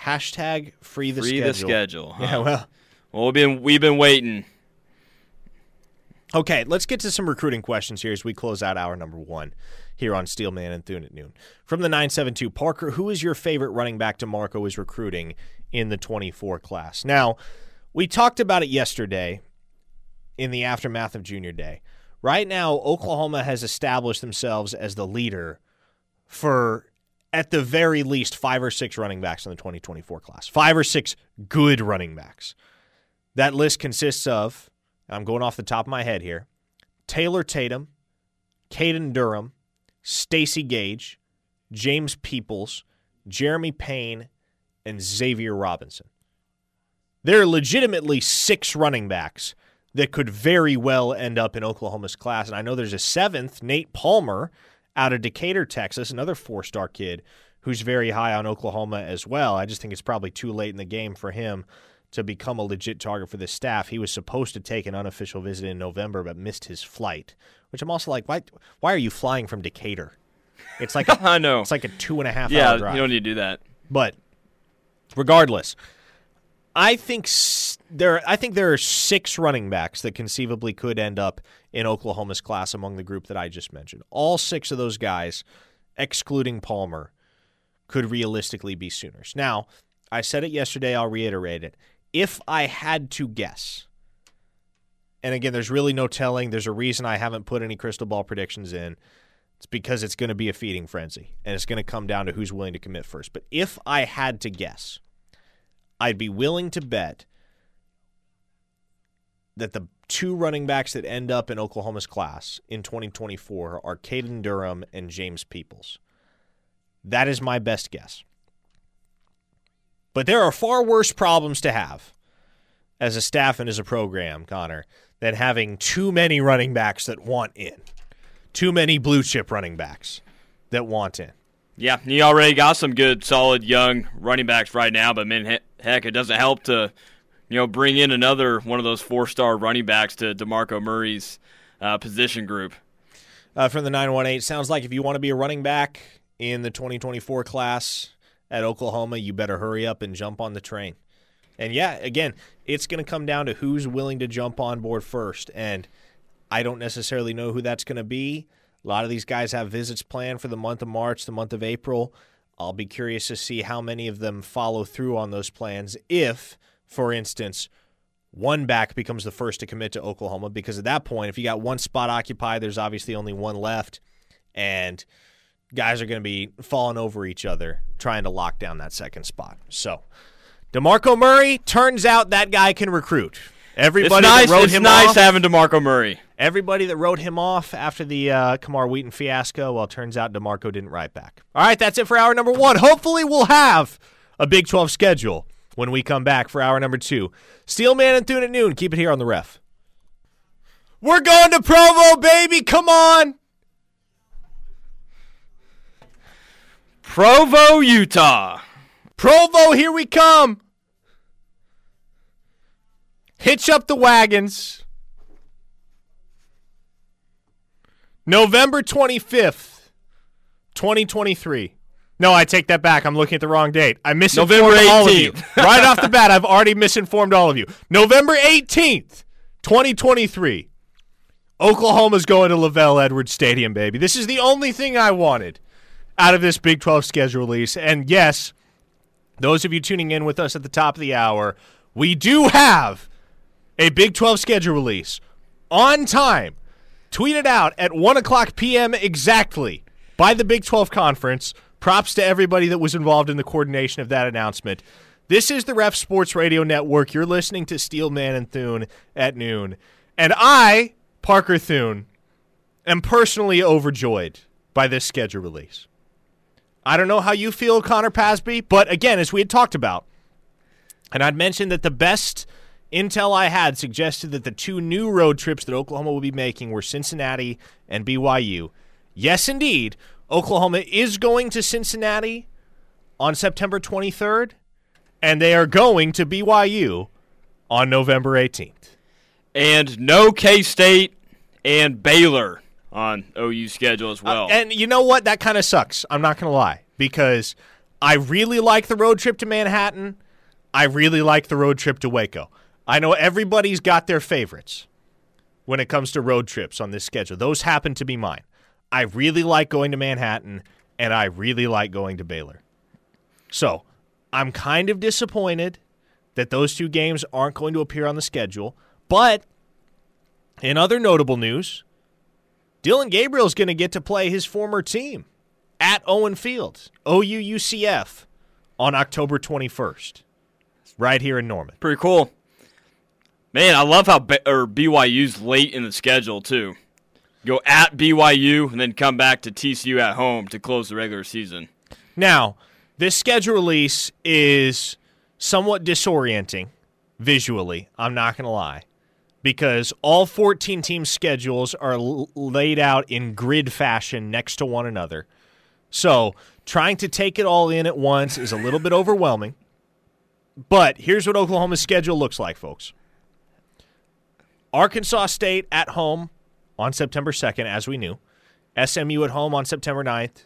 hashtag free the free schedule. the schedule. huh? Yeah, well, Well, we've been we've been waiting. Okay, let's get to some recruiting questions here as we close out hour number one here on Steelman and Thune at noon. From the 972, Parker, who is your favorite running back DeMarco is recruiting in the 24 class? Now, we talked about it yesterday in the aftermath of Junior Day. Right now, Oklahoma has established themselves as the leader for, at the very least, five or six running backs in the 2024 class. Five or six good running backs. That list consists of, I'm going off the top of my head here, Taylor Tatum, Caden Durham, Stacy Gage, James Peoples, Jeremy Payne, and Xavier Robinson. There are legitimately six running backs that could very well end up in Oklahoma's class. And I know there's a seventh, Nate Palmer, out of Decatur, Texas, another four star kid who's very high on Oklahoma as well. I just think it's probably too late in the game for him to become a legit target for this staff. He was supposed to take an unofficial visit in November, but missed his flight. Which I'm also like, why? Why are you flying from Decatur? It's like a, I know. it's like a two and a half Yeah, hour drive. you don't need to do that. But regardless, I think s- there I think there are six running backs that conceivably could end up in Oklahoma's class among the group that I just mentioned. All six of those guys, excluding Palmer, could realistically be Sooners. Now, I said it yesterday, I'll reiterate it. If I had to guess, and again, there's really no telling, there's a reason I haven't put any crystal ball predictions in. It's because it's going to be a feeding frenzy, and it's going to come down to who's willing to commit first. But if I had to guess, I'd be willing to bet that the two running backs that end up in Oklahoma's class in 2024 are Caden Durham and James Peoples. That is my best guess. But there are far worse problems to have as a staff and as a program, Connor, than having too many running backs that want in. Too many blue chip running backs that want in. Yeah, he already got some good, solid young running backs right now, but man, heck, it doesn't help to, you know, bring in another one of those four-star running backs to Demarco Murray's uh, position group. Uh, from the 918, sounds like if you want to be a running back in the 2024 class at Oklahoma, you better hurry up and jump on the train. And yeah, again, it's going to come down to who's willing to jump on board first. And I don't necessarily know who that's going to be. A lot of these guys have visits planned for the month of March, the month of April. I'll be curious to see how many of them follow through on those plans if, for instance, one back becomes the first to commit to Oklahoma because at that point, if you got one spot occupied, there's obviously only one left, and guys are going to be falling over each other trying to lock down that second spot. So, DeMarco Murray, turns out that guy can recruit. Everybody it's nice, that wrote it's him nice off, having DeMarco Murray. Everybody that wrote him off after the uh, Camar Wheaton fiasco, well, turns out DeMarco didn't write back. All right, that's it for hour number one. Hopefully, we'll have a Big 12 schedule when we come back for hour number two. Steelman and Thune at noon. Keep it here on the ref. We're going to Provo, baby. Come on. Provo, Utah. Provo, here we come. Hitch up the wagons. November 25th, 2023. No, I take that back. I'm looking at the wrong date. I misinformed November all of you. right off the bat, I've already misinformed all of you. November 18th, 2023. Oklahoma's going to LaVell Edwards Stadium, baby. This is the only thing I wanted out of this Big 12 schedule release. And yes, those of you tuning in with us at the top of the hour, we do have a Big 12 schedule release on time, tweeted out at 1 o'clock p.m. exactly by the Big 12 Conference. Props to everybody that was involved in the coordination of that announcement. This is the Ref Sports Radio Network. You're listening to Steelman and Thune at noon. And I, Parker Thune, am personally overjoyed by this schedule release. I don't know how you feel, Connor Pasby, but again, as we had talked about, and I'd mentioned that the best – Intel I had suggested that the two new road trips that Oklahoma will be making were Cincinnati and BYU. Yes, indeed, Oklahoma is going to Cincinnati on September 23rd, and they are going to BYU on November 18th. And no K State and Baylor on OU schedule as well. Uh, and you know what? That kind of sucks. I'm not going to lie because I really like the road trip to Manhattan. I really like the road trip to Waco. I know everybody's got their favorites when it comes to road trips on this schedule. Those happen to be mine. I really like going to Manhattan, and I really like going to Baylor. So I'm kind of disappointed that those two games aren't going to appear on the schedule. But in other notable news, Dillon Gabriel is going to get to play his former team at Owen Field, OUUCF, on October 21st, right here in Norman. Pretty cool. Man, I love how B- or BYU's late in the schedule too. Go at BYU and then come back to TCU at home to close the regular season. Now, this schedule release is somewhat disorienting visually. I'm not going to lie. Because all 14 team schedules are l- laid out in grid fashion next to one another. So, trying to take it all in at once is a little bit overwhelming. But here's what Oklahoma's schedule looks like, folks. Arkansas State at home on September 2nd, as we knew. SMU at home on September 9th.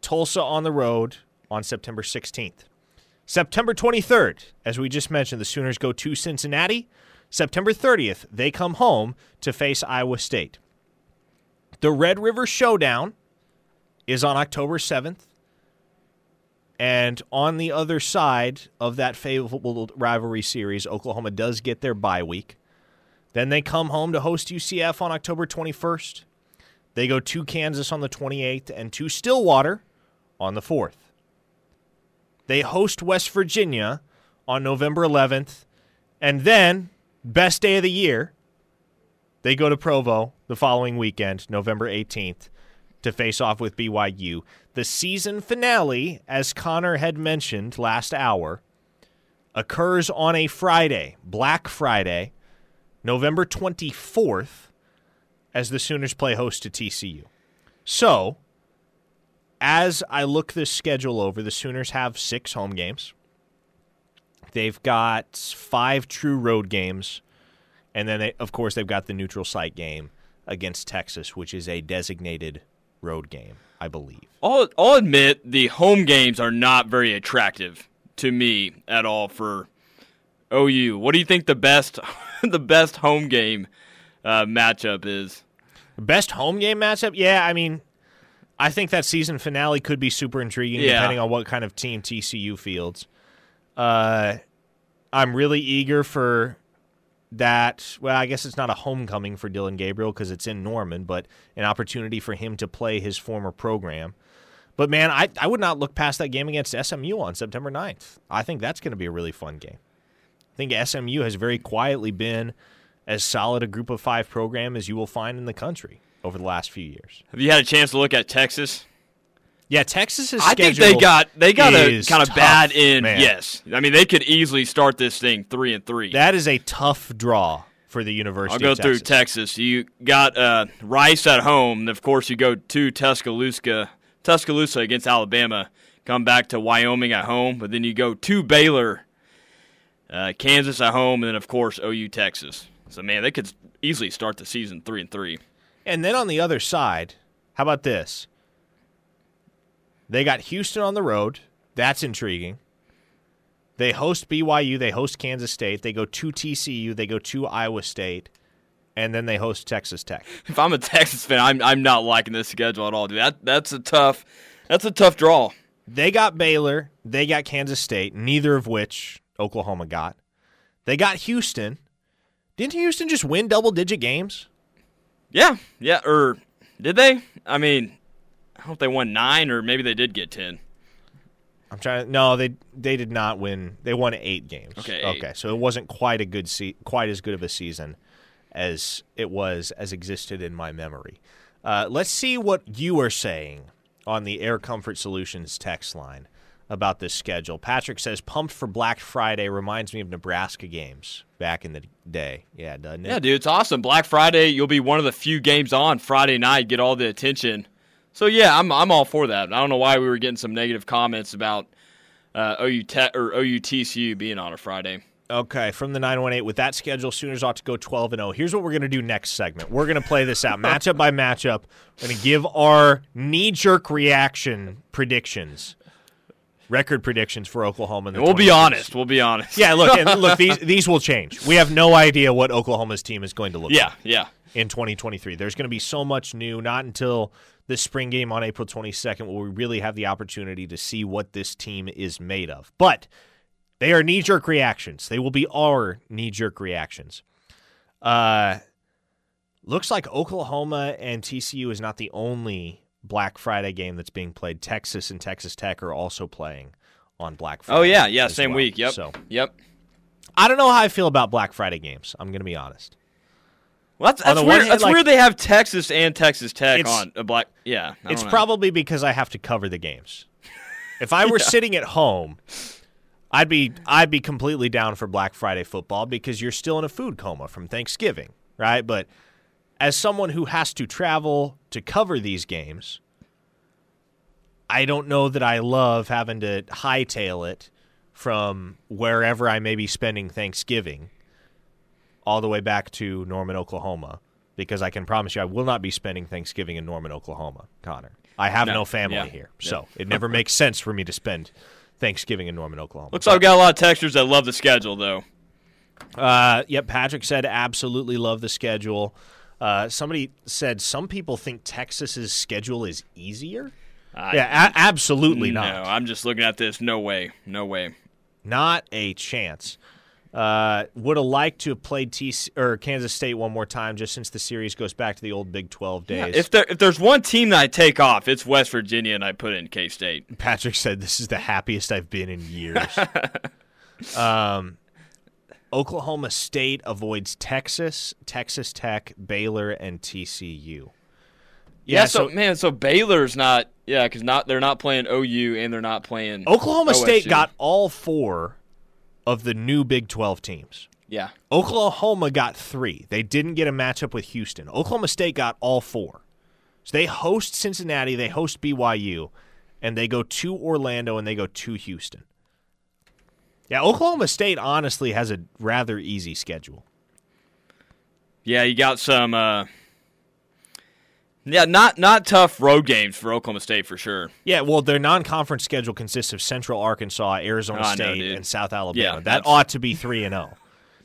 Tulsa on the road on September 16th. September 23rd, as we just mentioned, the Sooners go to Cincinnati. September 30th, they come home to face Iowa State. The Red River Showdown is on October 7th. And on the other side of that favorable rivalry series, Oklahoma does get their bye week. Then they come home to host UCF on October 21st. They go to Kansas on the 28th and to Stillwater on the 4th. They host West Virginia on November 11th. And then, best day of the year, they go to Provo the following weekend, November 18th, to face off with BYU. The season finale, as Connor had mentioned last hour, occurs on a Friday, Black Friday, November 24th, as the Sooners play host to TCU. So, as I look this schedule over, the Sooners have six home games. They've got five true road games. And then, they, of course, they've got the neutral site game against Texas, which is a designated road game, I believe. I'll, I'll admit the home games are not very attractive to me at all for OU. What do you think the best the best home game uh, matchup is? Best home game matchup? Yeah, I mean, I think that season finale could be super intriguing Yeah. depending on what kind of team TCU fields. Uh, I'm really eager for that. Well, I guess it's not a homecoming for Dillon Gabriel because it's in Norman, but an opportunity for him to play his former program. But man, I, I would not look past that game against SMU on September 9th. I think that's going to be a really fun game. I think SMU has very quietly been as solid a group of five program as you will find in the country over the last few years. Have you had a chance to look at Texas? Yeah, Texas is. I think they got they got a kind of tough, bad end. man. Yes, I mean they could easily start this thing three and three. That is a tough draw for the University of Texas. I'll go of through Texas. Texas. You got uh, Rice at home. and Of course, you go to Tuscaloosa, Tuscaloosa against Alabama. Come back to Wyoming at home, but then you go to Baylor, uh, Kansas at home, and then of course OU Texas. So man, they could easily start the season three and three. And then on the other side, how about this? They got Houston on the road. That's intriguing. They host BYU, they host Kansas State, they go to TCU, they go to Iowa State, and then they host Texas Tech. If I'm a Texas fan, I'm I'm not liking this schedule at all, dude. That that's a tough that's a tough draw. They got Baylor, they got Kansas State, neither of which Oklahoma got. They got Houston. Didn't Houston just win double digit games? Yeah, yeah. Or did they? I mean, I if they won nine or maybe they did get ten. I'm trying. No, they they did not win. They won eight games. Okay, eight. Okay. So it wasn't quite a good se- quite as good of a season as it was as existed in my memory. Uh, let's see what you are saying on the Air Comfort Solutions text line about this schedule. Patrick says, "Pumped for Black Friday reminds me of Nebraska games back in the day." Yeah, doesn't it? Yeah, dude, it's awesome. Black Friday, you'll be one of the few games on Friday night, get all the attention. So yeah, I'm I'm all for that. I don't know why we were getting some negative comments about uh, OU te- or OU TCU being on a Friday. Okay, from the 918, with that schedule, Sooners ought to go 12 and 0. Here's what we're going to do next segment. We're going to play this out matchup by matchup. We're going to give our knee jerk reaction predictions, record predictions for Oklahoma. We'll be honest. We'll be honest. Yeah, look, and look, these these will change. We have no idea what Oklahoma's team is going to look yeah, like yeah. in 2023. There's going to be so much new. Not until the spring game on April 22nd where we really have the opportunity to see what this team is made of. But they are knee jerk reactions. They will be our knee jerk reactions. Uh, looks like Oklahoma and TCU is not the only Black Friday game that's being played. Texas and Texas Tech are also playing on Black Friday. Oh yeah, yeah. Same well. week. Yep. So Yep. I don't know how I feel about Black Friday games. I'm going to be honest. Well, that's, that's weird. hand, that's like- weird. They have Texas and Texas Tech on a black. Yeah, I It's probably because I have to cover the games. If I were sitting at home, I'd be I'd be completely down for Black Friday football because you're still in a food coma from Thanksgiving, right? But as someone who has to travel to cover these games, I don't know that I love having to hightail it from wherever I may be spending Thanksgiving all the way back to Norman, Oklahoma, because I can promise you I will not be spending Thanksgiving in Norman, Oklahoma, Connor. I have no, No. family Yeah. here, so it never makes sense for me to spend Thanksgiving in Norman, Oklahoma. Looks like I've got a lot of textures that love the schedule though. Uh, yep, Patrick said absolutely love the schedule. Uh, somebody said some people think Texas's schedule is easier. I- yeah, a- absolutely no, not. I'm just looking at this. No way. No way. Not a chance. Uh, would have liked to have played T or Kansas State one more time, just since the series goes back to the old Big Twelve days. If there if there's one team that I take off, it's West Virginia, and I put in K State. Patrick said this is the happiest I've been in years. um, Oklahoma State avoids Texas, Texas Tech, Baylor, and TCU. Yeah, so, man, so Baylor's not. Yeah, because not they're not playing OU and they're not playing Oklahoma State got all four of the new Big 12 teams. Yeah. Oklahoma got three. They didn't get a matchup with Houston. Oklahoma State got all four. So they host Cincinnati, they host BYU, and they go to Orlando and they go to Houston. Yeah, Oklahoma State honestly has a rather easy schedule. Yeah, you got some. Uh, yeah, not not tough road games for Oklahoma State for sure. Yeah, well, their non-conference schedule consists of Central Arkansas, Arizona Oh, State, and South Alabama. Yeah, that that's- ought to be three and zero.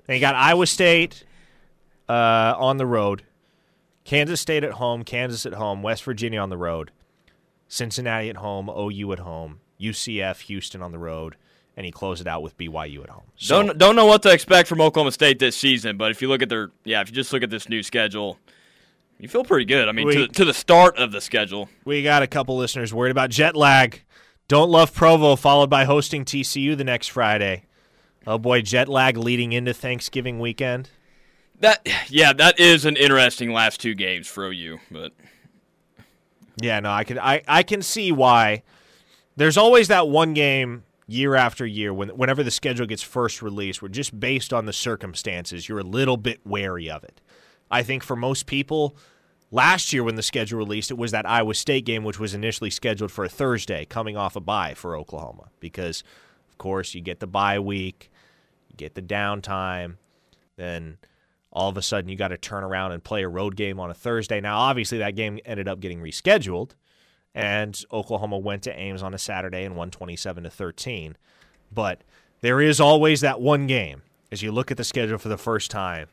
They got Iowa State uh, on the road, Kansas State at home, Kansas at home, West Virginia on the road, Cincinnati at home, OU at home, UCF, Houston on the road, and he closed it out with BYU at home. So, Don't don't know what to expect from Oklahoma State this season, but if you look at their yeah, if you just look at this new schedule, you feel pretty good. I mean, We- to, to the start of the schedule. we got a couple listeners worried about jet lag. Don't love Provo, followed by hosting TCU the next Friday. Oh boy, jet lag leading into Thanksgiving weekend. That yeah, that is an interesting last two games for OU, but Yeah, no, I can I, I can see why. There's always that one game year after year when whenever the schedule gets first released, where just based on the circumstances, you're a little bit wary of it. I think for most people, last year when the schedule released, it was that Iowa State game, which was initially scheduled for a Thursday, coming off a bye for Oklahoma, because of course you get the bye week, you get the downtime, then all of a sudden you got to turn around and play a road game on a Thursday. Now, obviously, that game ended up getting rescheduled, and Oklahoma went to Ames on a Saturday and won 27 to 13. But there is always that one game as you look at the schedule for the first time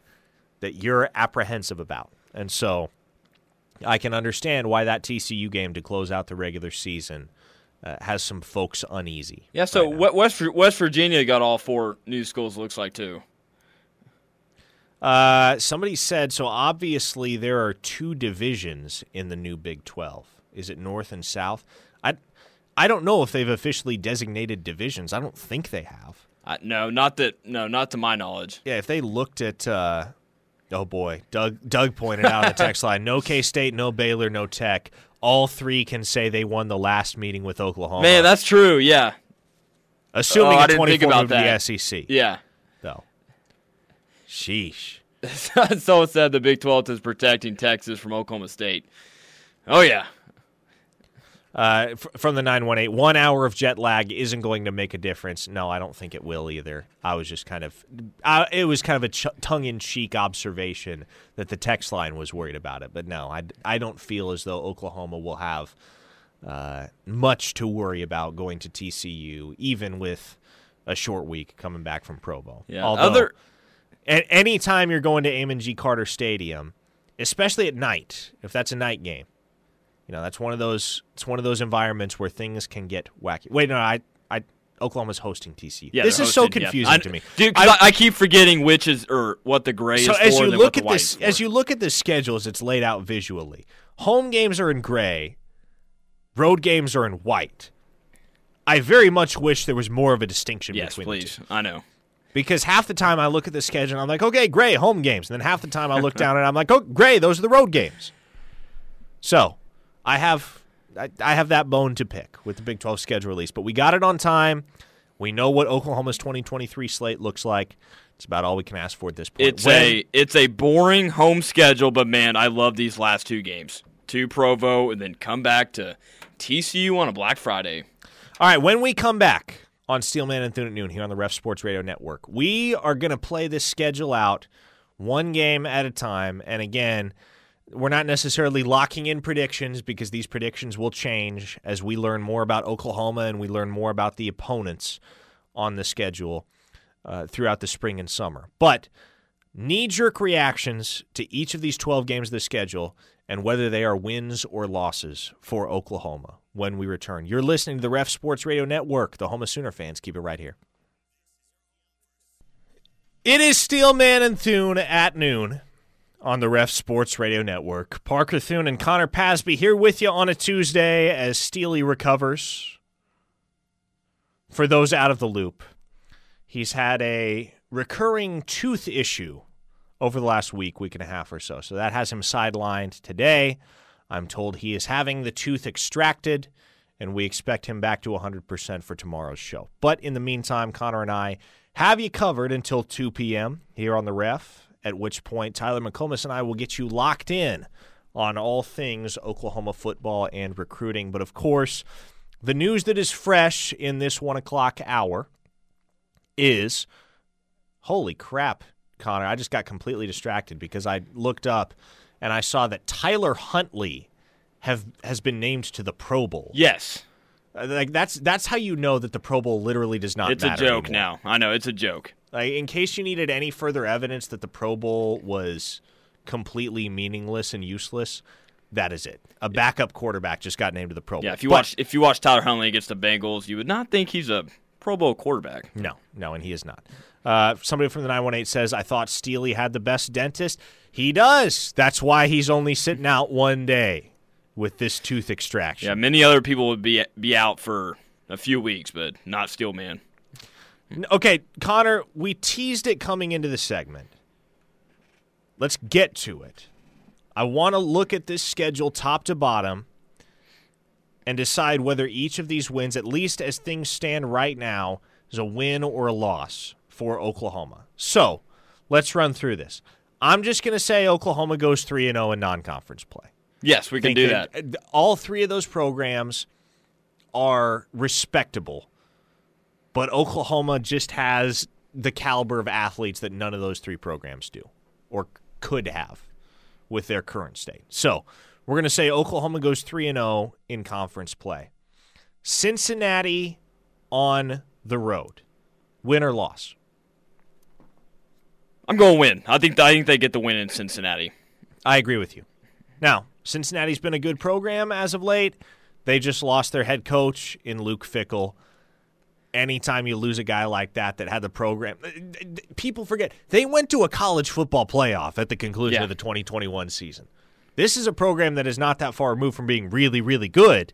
that you're apprehensive about. And so I can understand why that TCU game to close out the regular season uh, has some folks uneasy. yeah. So right West West Virginia got all four new schools. Looks like too. Uh, somebody said so. Obviously, there are two divisions in the new Big Twelve. Is it North and South? I, I don't know if they've officially designated divisions. I don't think they have. Uh, no, not that. No, not to my knowledge. Yeah, if they looked at, uh, oh boy, Doug. Doug pointed out the text line: no K State, no Baylor, no Tech. All three can say they won the last meeting with Oklahoma. Man, that's true. Yeah, assuming Oh, a didn't twenty-four about move to the SEC. yeah. Though. Sheesh. so said the Big Twelve is protecting Texas from Oklahoma State. Oh yeah. Uh, f- from the 918, one hour of jet lag isn't going to make a difference. No, I don't think it will either. I was just kind of, uh, it was kind of a ch- tongue in cheek observation that the text line was worried about it. But no, I, I don't feel as though Oklahoma will have uh, much to worry about going to TCU, even with a short week coming back from Provo. Yeah. Although, Other a- anytime you're going to Amon G. Carter Stadium, especially at night, if that's a night game, you know that's one of those. It's one of those environments where things can get wacky. Wait, no, I, I, Oklahoma's hosting TCU. Yeah, this is so hosting, yeah. confusing I- to me. dude. I, I keep forgetting which is or what the gray so is for. as you look at this, is as you look at the schedule as it's laid out visually, home games are in gray, road games are in white. I very much wish there was more of a distinction yes, between the two. please. I know. Because half the time I look at the schedule and I'm like, okay, gray, home games. And then half the time I look down and I'm like, oh, gray, those are the road games. So I have I, I have that bone to pick with the Big 12 schedule release. But we got it on time. We know what Oklahoma's 2023 slate looks like. It's about all we can ask for at this point. It's When- a it's a boring home schedule, but man, I love these last two games. To Provo and then come back to TCU on a Black Friday. All right, when we come back on Steelman and Thune at noon here on the Ref Sports Radio Network, we are going to play this schedule out one game at a time. And again, we're not necessarily locking in predictions because these predictions will change as we learn more about Oklahoma and we learn more about the opponents on the schedule uh, throughout the spring and summer. But knee jerk reactions to each of these 12 games of the schedule and whether they are wins or losses for Oklahoma when we return. You're listening to the Ref Sports Radio Network. The Homa Sooner fans, keep it right here. It is Steelman and Thune at noon on the Ref Sports Radio Network. Parker Thune and Connor Pasby here with you on a Tuesday as Steely recovers. For those out of the loop, he's had a recurring tooth issue over the last week, week and a half or so. So that has him sidelined today. I'm told he is having the tooth extracted, and we expect him back to 100% for tomorrow's show. But in the meantime, Connor and I have you covered until 2 p.m. here on the ref, at which point Tyler McComas and I will get you locked in on all things Oklahoma football and recruiting. But of course, the news that is fresh in this one o'clock hour is holy crap, Connor. I just got completely distracted because I looked up and I saw that Tyler Huntley have has been named to the Pro Bowl. Yes. Uh, Like that's that's how you know that the Pro Bowl literally does not It's a joke anymore. now. I know, it's a joke. Like in case you needed any further evidence that the Pro Bowl was completely meaningless and useless, that is it. A backup quarterback just got named to the Pro Bowl. Yeah, if you But- watch if you watch Tyler Huntley against the Bengals, you would not think he's a Pro Bowl quarterback. No, no, and he is not. Uh, somebody from the 918 says, I thought Steely had the best dentist. He does. That's why he's only sitting out one day with this tooth extraction. Yeah, many other people would be be out for a few weeks, but not Steelman. Okay, Connor, we teased it coming into the segment. Let's get to it. I want to look at this schedule top to bottom and decide whether each of these wins, at least as things stand right now, is a win or a loss for Oklahoma. So let's run through this. I'm just going to say Oklahoma goes 3 and 0 in non conference play. Yes, we can think do that. All three of those programs are respectable, but Oklahoma just has the caliber of athletes that none of those three programs do or could have with their current state. So we're going to say Oklahoma goes 3 and 0 in conference play. Cincinnati on the road, win or loss? I'm going to win. I think I think they get the win in Cincinnati. I agree with you. Now, Cincinnati's been a good program as of late. They just lost their head coach in Luke Fickell. Anytime you lose a guy like that that had the program, uh, people forget they went to a college football playoff at the conclusion Yeah. of the 2021 season. This is a program that is not that far removed from being really, really good,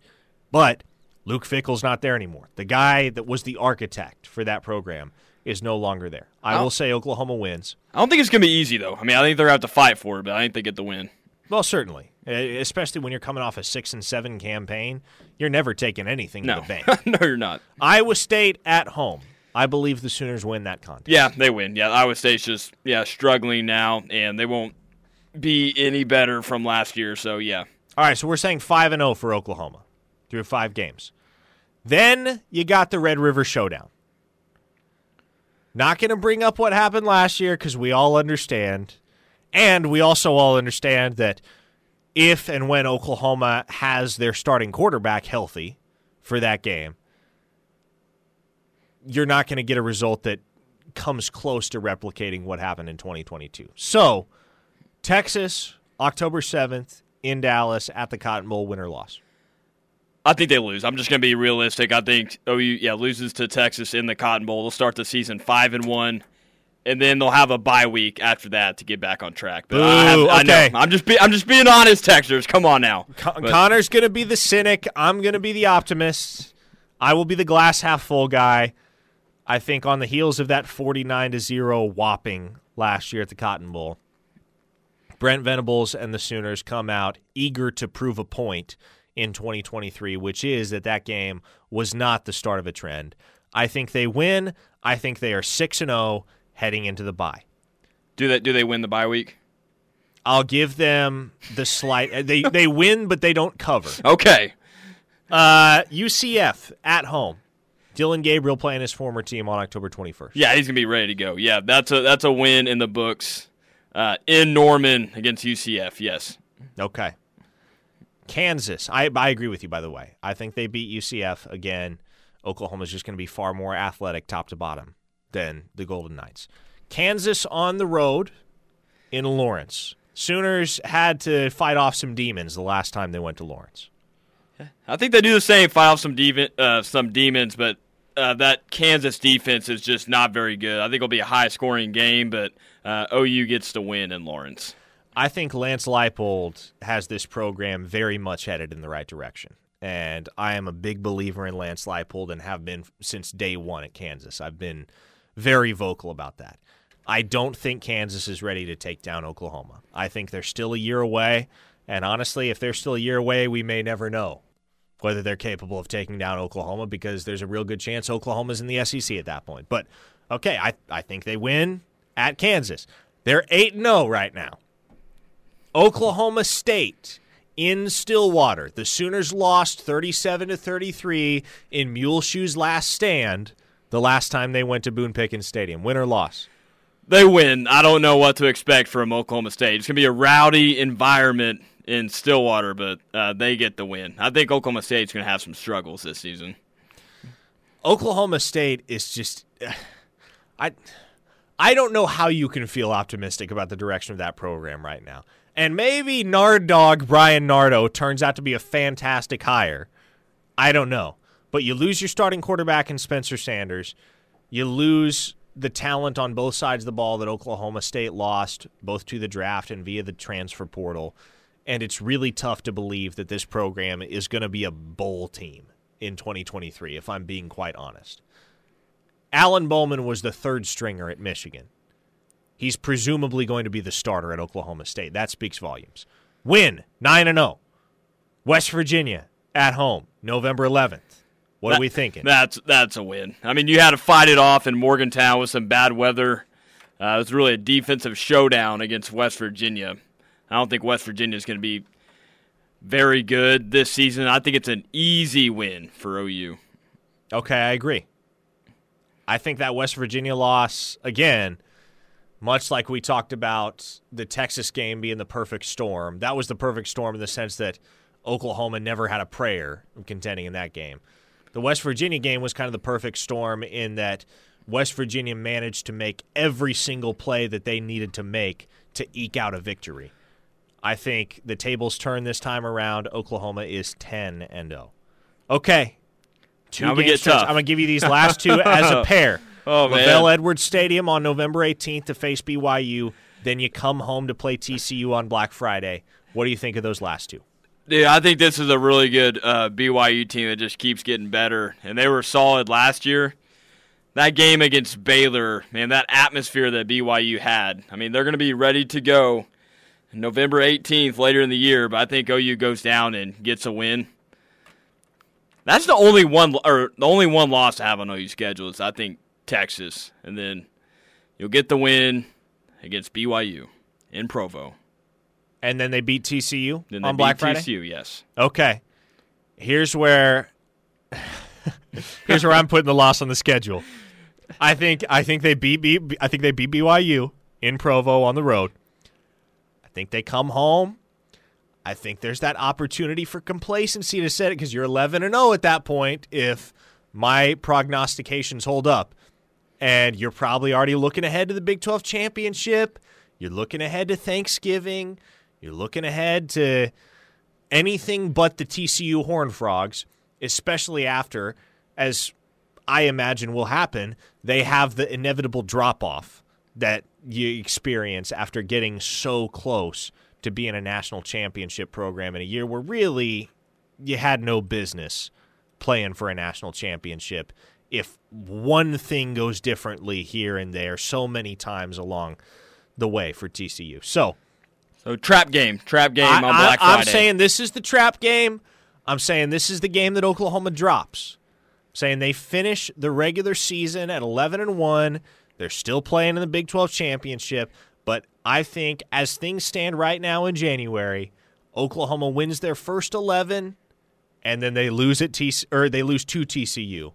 but Luke Fickell's not there anymore. The guy that was the architect for that program is no longer there. I Oh. will say Oklahoma wins. I don't think it's going to be easy though. I mean, I think they're going to have to fight for it, but I think they get the win. Well, certainly, Uh, especially when you're coming off a six and seven campaign, you're never taking anything to No, the bank. no, you're not. Iowa State at home. I believe the Sooners win that contest. Yeah, they win. Yeah, Iowa State's just yeah struggling now, and they won't be any better from last year. So yeah, All right, so we're saying five and zero for Oklahoma through five games. Then you got the Red River Showdown. Not going to bring up what happened last year because we all understand, and we also all understand that if and when Oklahoma has their starting quarterback healthy for that game, you're not going to get a result that comes close to replicating what happened in 2022. So, Texas, October 7th in Dallas at the Cotton Bowl, win or loss. I think they lose. I'm just going to be realistic. I think OU yeah loses to Texas in the Cotton Bowl. They'll start the season five and one, and then they'll have a bye week after that to get back on track. But I, have, Boo, I okay. know I'm just be, I'm just being honest, Texters. Come on now. Con- Connor's going to be the cynic. I'm going to be the optimist. I will be the glass half full guy. I think on the heels of that 49 to 0 whopping last year at the Cotton Bowl, Brent Venables and the Sooners come out eager to prove a point in 2023, which is that that game was not the start of a trend. I think they win. I think they are 6 and 0 heading into the bye. Do they do they win the bye week? I'll give them the slight uh, they they win but they don't cover. Okay. Uh, UCF at home. Dillon Gabriel playing his former team on October 21st. Yeah, he's gonna be ready to go. Yeah, that's a that's a win in the books. Uh, in Norman against UCF. Yes. Okay. Kansas. I I agree with you by the way. I think they beat UCF again. Oklahoma's just going to be far more athletic top to bottom than the Golden Knights. Kansas on the road in Lawrence. Sooners had to fight off some demons the last time they went to Lawrence. I think they do the same. Fight off some demon, uh, some demons, but uh, that Kansas defense is just not very good. I think it'll be a high scoring game, but uh, OU gets to win in Lawrence. I think Lance Leipold has this program very much headed in the right direction. And I am a big believer in Lance Leipold and have been since day one at Kansas. I've been very vocal about that. I don't think Kansas is ready to take down Oklahoma. I think they're still a year away. And honestly, if they're still a year away, we may never know whether they're capable of taking down Oklahoma because there's a real good chance Oklahoma's in the SEC at that point. But Okay, I, I think they win at Kansas. They're 8 0 right now. Oklahoma State in Stillwater. The Sooners lost 37 to 33 in Muleshoe's last stand the last time they went to Boone Pickens Stadium. Win or loss? They win. I don't know what to expect from Oklahoma State. It's going to be a rowdy environment in Stillwater, but uh, they get the win. I think Oklahoma State's going to have some struggles this season. Oklahoma State is just I I don't know how you can feel optimistic about the direction of that program right now. And maybe Nard Dog Bryan Nardo turns out to be a fantastic hire. I don't know. But you lose your starting quarterback in Spencer Sanders. You lose the talent on both sides of the ball that Oklahoma State lost, both to the draft and via the transfer portal. And it's really tough to believe that this program is going to be a bowl team in 2023, if I'm being quite honest. Alan Bowman was the third stringer at Michigan. He's presumably going to be the starter at Oklahoma State. That speaks volumes. Win 9 and 0. West Virginia at home, November 11th. What that, are we thinking? That's that's a win. I mean, you had to fight it off in Morgantown with some bad weather. Uh, it was really a defensive showdown against West Virginia. I don't think West Virginia is going to be very good this season. I think it's an easy win for OU. Okay, I agree. I think that West Virginia loss, again, much like we talked about the Texas game being the perfect storm, that was the perfect storm in the sense that Oklahoma never had a prayer contending in that game. The West Virginia game was kind of the perfect storm in that West Virginia managed to make every single play that they needed to make to eke out a victory. I think the tables turn this time around. Oklahoma is 10 and 0. Okay. Two now we get tough. I'm going to give you these last two as a pair. Oh, LaVell Edwards Stadium on November 18th to face BYU. Then you come home to play TCU on Black Friday. What do you think of those last two? Yeah, I think this is a really good uh, BYU team that just keeps getting better. And they were solid last year. That game against Baylor, man, that atmosphere that BYU had. I mean, they're going to be ready to go November 18th later in the year, but I think OU goes down and gets a win. That's the only one or the only one loss I have on OU schedule is I think Texas, and then you'll get the win against BYU in Provo. And then they beat TCU then on Black Friday. TCU, yes. Okay, here's where here's where I'm putting the loss on the schedule. I think I think they beat B, I think they beat BYU in Provo on the road I think they come home. I think there's that opportunity for complacency to set it because you're 11 and 0 at that point if my prognostications hold up. And you're probably already looking ahead to the Big 12 championship. You're looking ahead to Thanksgiving. You're looking ahead to anything but the TCU Horn Frogs, especially after, as I imagine will happen, they have the inevitable drop off that you experience after getting so close to being a national championship program in a year where really you had no business playing for a national championship if one thing goes differently here and there so many times along the way for TCU. So, so trap game, trap game I, on Black I, I'm saying this is the trap game. I'm saying this is the game that Oklahoma drops. I'm saying they finish the regular season at 11 and 1 they're still playing in the Big 12 championship, but I think as things stand right now in January, Oklahoma wins their first 11 and then they lose at T or they lose to TCU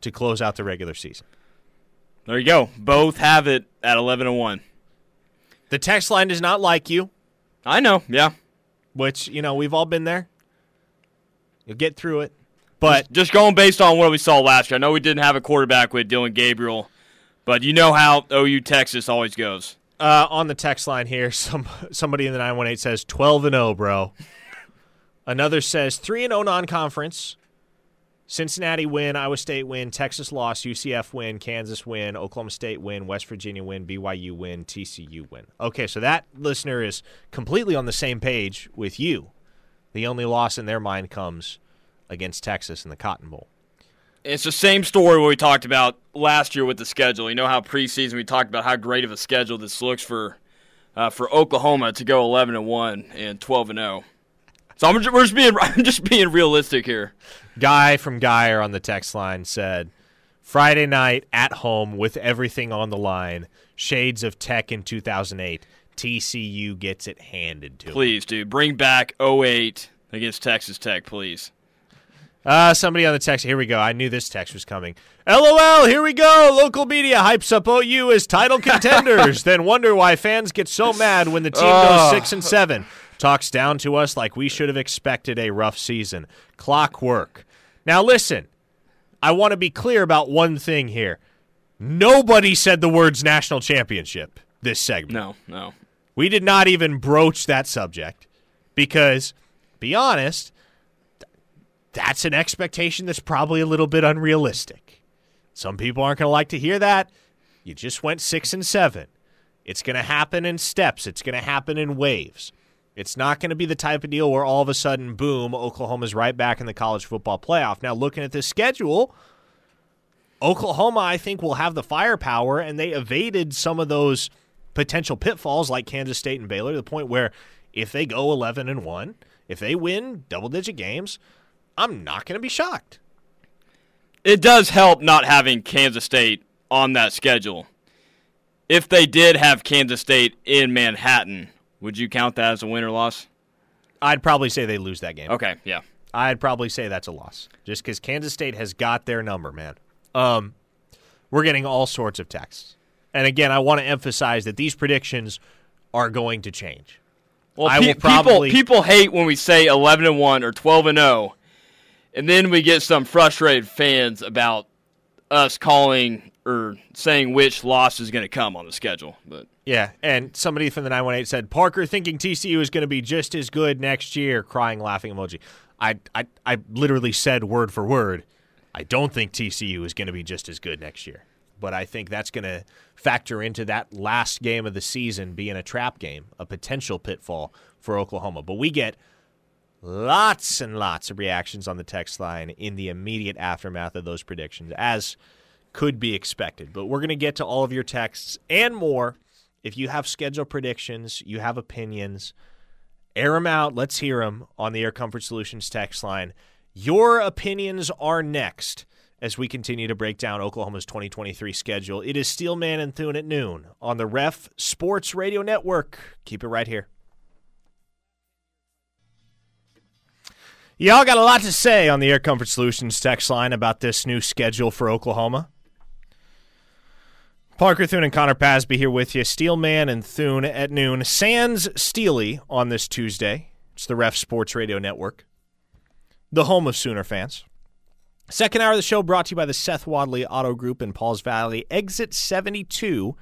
to close out the regular season. There you go. Both have it at 11 and 1. The text line does not like you. I know. Yeah. Which, you know, we've all been there. You'll get through it. But just, just going based on what we saw last year. I know we didn't have a quarterback with Dillon Gabriel but you know how OU Texas always goes. Uh, on the text line here, some somebody in the 918 says 12 and 0, bro. Another says 3 and 0 non-conference. Cincinnati win, Iowa State win, Texas loss, UCF win, Kansas win, Oklahoma State win, West Virginia win, BYU win, TCU win. Okay, so that listener is completely on the same page with you. The only loss in their mind comes against Texas in the Cotton Bowl. It's the same story we talked about last year with the schedule. You know how preseason we talked about how great of a schedule this looks for uh, for Oklahoma to go 11 and 1 and 12 and 0. So I'm just, we're just being I'm just being realistic here. Guy from Geyer on the text line said, Friday night at home with everything on the line. Shades of Tech in 2008. TCU gets it handed to. Please, dude, bring back 08 against Texas Tech, please. Uh, somebody on the text. Here we go. I knew this text was coming. LOL. Here we go. Local media hypes up OU as title contenders, then wonder why fans get so mad when the team goes six and seven. Talks down to us like we should have expected a rough season. Clockwork. Now listen. I want to be clear about one thing here. Nobody said the words national championship this segment. No, no. We did not even broach that subject because, be honest, that's an expectation that's probably a little bit unrealistic. Some people aren't going to like to hear that. You just went six and seven. It's going to happen in steps, it's going to happen in waves. It's not going to be the type of deal where all of a sudden, boom, Oklahoma's right back in the college football playoff. Now, looking at this schedule, Oklahoma, I think, will have the firepower, and they evaded some of those potential pitfalls like Kansas State and Baylor to the point where if they go 11 and 1, if they win double digit games, I'm not going to be shocked. It does help not having Kansas State on that schedule. If they did have Kansas State in Manhattan, would you count that as a win or loss? I'd probably say they lose that game. Okay, yeah. I'd probably say that's a loss just because Kansas State has got their number, man. Um, we're getting all sorts of texts. And again, I want to emphasize that these predictions are going to change. Well, I pe- will probably- people people hate when we say 11 and 1 or 12 and 0, and then we get some frustrated fans about us calling or saying which loss is going to come on the schedule. But Yeah, and somebody from the 918 said Parker thinking TCU is going to be just as good next year, crying laughing emoji. I I I literally said word for word, I don't think TCU is going to be just as good next year. But I think that's going to factor into that last game of the season being a trap game, a potential pitfall for Oklahoma. But we get lots and lots of reactions on the text line in the immediate aftermath of those predictions, as could be expected. But we're going to get to all of your texts and more. If you have schedule predictions, you have opinions, air them out. Let's hear them on the Air Comfort Solutions text line. Your opinions are next as we continue to break down Oklahoma's 2023 schedule. It is Steelman and Thune at noon on the Ref Sports Radio Network. Keep it right here. Y'all got a lot to say on the Air Comfort Solutions text line about this new schedule for Oklahoma. Parker Thune and Connor Pasby here with you. Steelman and Thune at noon. Sans Steely on this Tuesday. It's the Ref Sports Radio Network, the home of Sooner fans. Second hour of the show brought to you by the Seth Wadley Auto Group in Pauls Valley. Exit 72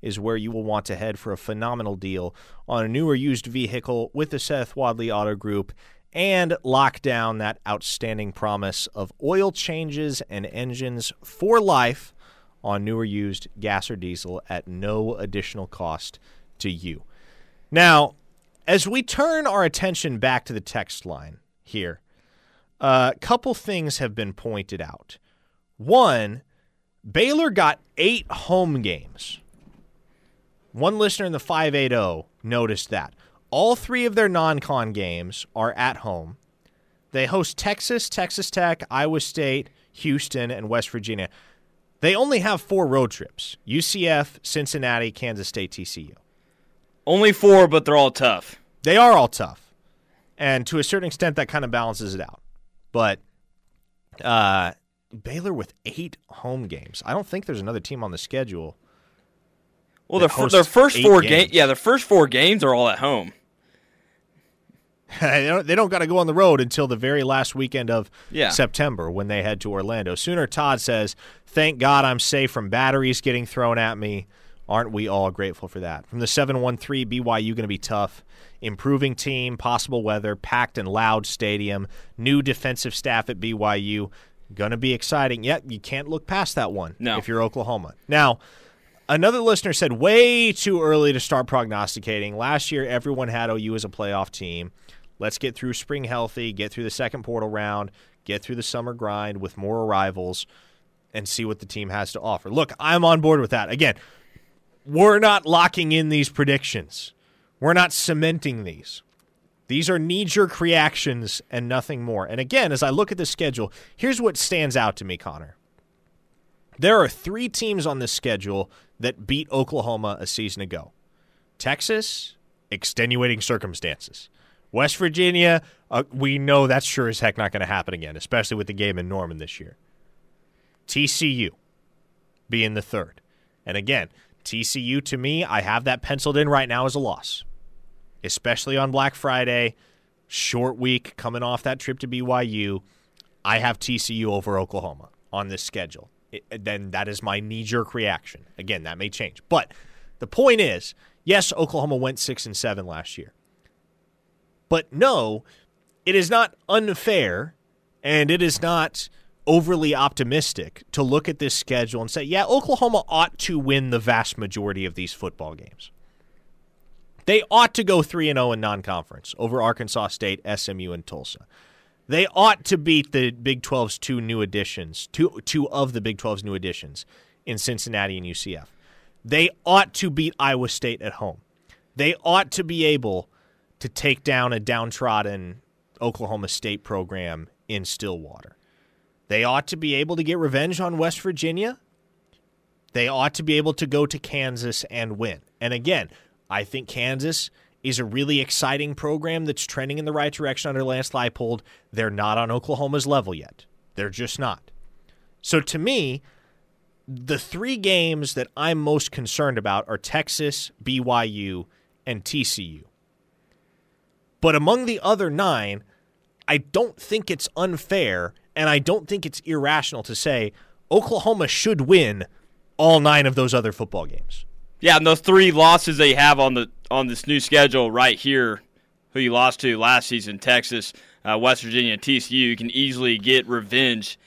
is where you will want to head for a phenomenal deal on a new or used vehicle with the Seth Wadley Auto Group and lock down that outstanding promise of oil changes and engines for life on new or used gas or diesel at no additional cost to you. Now, as we turn our attention back to the text line here, a couple things have been pointed out. One, Baylor got eight home games. One listener in the 580 noticed that. All three of their non con games are at home. They host Texas, Texas Tech, Iowa State, Houston, and West Virginia. They only have four road trips UCF, Cincinnati, Kansas State, TCU. only four, but they're all tough. They are all tough. And to a certain extent, that kind of balances it out. But uh, Baylor with eight home games. I don't think there's another team on the schedule. Well, their, their first four games. games, yeah, their first four games are all at home. they don't, they don't got to go on the road until the very last weekend of Yeah. September when they head to Orlando. Sooner Todd says, Thank God I'm safe from batteries getting thrown at me. Aren't we all grateful for that? From the 713, BYU going to be tough. Improving team, possible weather, packed and loud stadium, new defensive staff at BYU. Going to be exciting. Yet you can't look past that one No. if you're Oklahoma. Now, Another listener said way too early to start prognosticating. Last year, everyone had OU as a playoff team. Let's get through spring healthy, get through the second portal round, get through the summer grind with more arrivals, and see what the team has to offer. Look, I'm on board with that. Again, we're not locking in these predictions, we're not cementing these. These are knee jerk reactions and nothing more. And again, as I look at the schedule, here's what stands out to me, Connor. There are three teams on this schedule that beat Oklahoma a season ago Texas, extenuating circumstances. West Virginia, uh, we know that's sure as heck not going to happen again, especially with the game in Norman this year. TCU being the third. And again, TCU to me, I have that penciled in right now as a loss, especially on Black Friday, short week coming off that trip to BYU. I have TCU over Oklahoma on this schedule. It, then that is my knee jerk reaction. Again, that may change. But the point is, yes, Oklahoma went 6 and 7 last year. But no, it is not unfair and it is not overly optimistic to look at this schedule and say, yeah, Oklahoma ought to win the vast majority of these football games. They ought to go 3 and 0 in non-conference over Arkansas State, SMU and Tulsa. They ought to beat the Big 12's two new additions, two two of the Big 12's new additions in Cincinnati and UCF. They ought to beat Iowa State at home. They ought to be able to take down a downtrodden Oklahoma State program in Stillwater. They ought to be able to get revenge on West Virginia. They ought to be able to go to Kansas and win. And again, I think Kansas is a really exciting program that's trending in the right direction under Lance Leipold. They're not on Oklahoma's level yet. They're just not. So to me, the three games that I'm most concerned about are Texas, BYU, and TCU. But among the other nine, I don't think it's unfair and I don't think it's irrational to say Oklahoma should win all nine of those other football games. Yeah, and those three losses they have on the on this new schedule right here, who you lost to last season, Texas, uh, West Virginia, TCU, you can easily get revenge.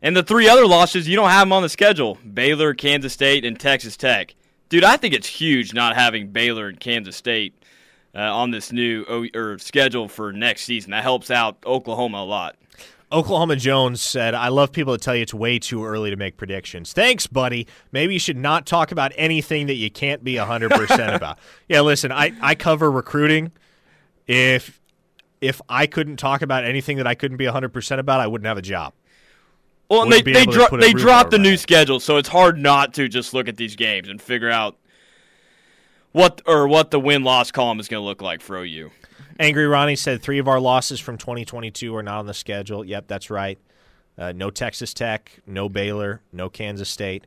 And the three other losses, you don't have them on the schedule: Baylor, Kansas State, and Texas Tech. Dude, I think it's huge not having Baylor and Kansas State uh, on this new o- or schedule for next season. That helps out Oklahoma a lot. Oklahoma Jones said, I love people that tell you it's way too early to make predictions. Thanks, buddy. Maybe you should not talk about anything that you can't be 100% about. Yeah, listen, I, I cover recruiting. If if I couldn't talk about anything that I couldn't be 100% about, I wouldn't have a job. Well, and they they, dro- they dropped the new my schedule, so it's hard not to just look at these games and figure out what or what the win loss column is going to look like for OU. Angry Ronnie said three of our losses from 2022 are not on the schedule. Yep, that's right. Uh, no Texas Tech, no Baylor, no Kansas State.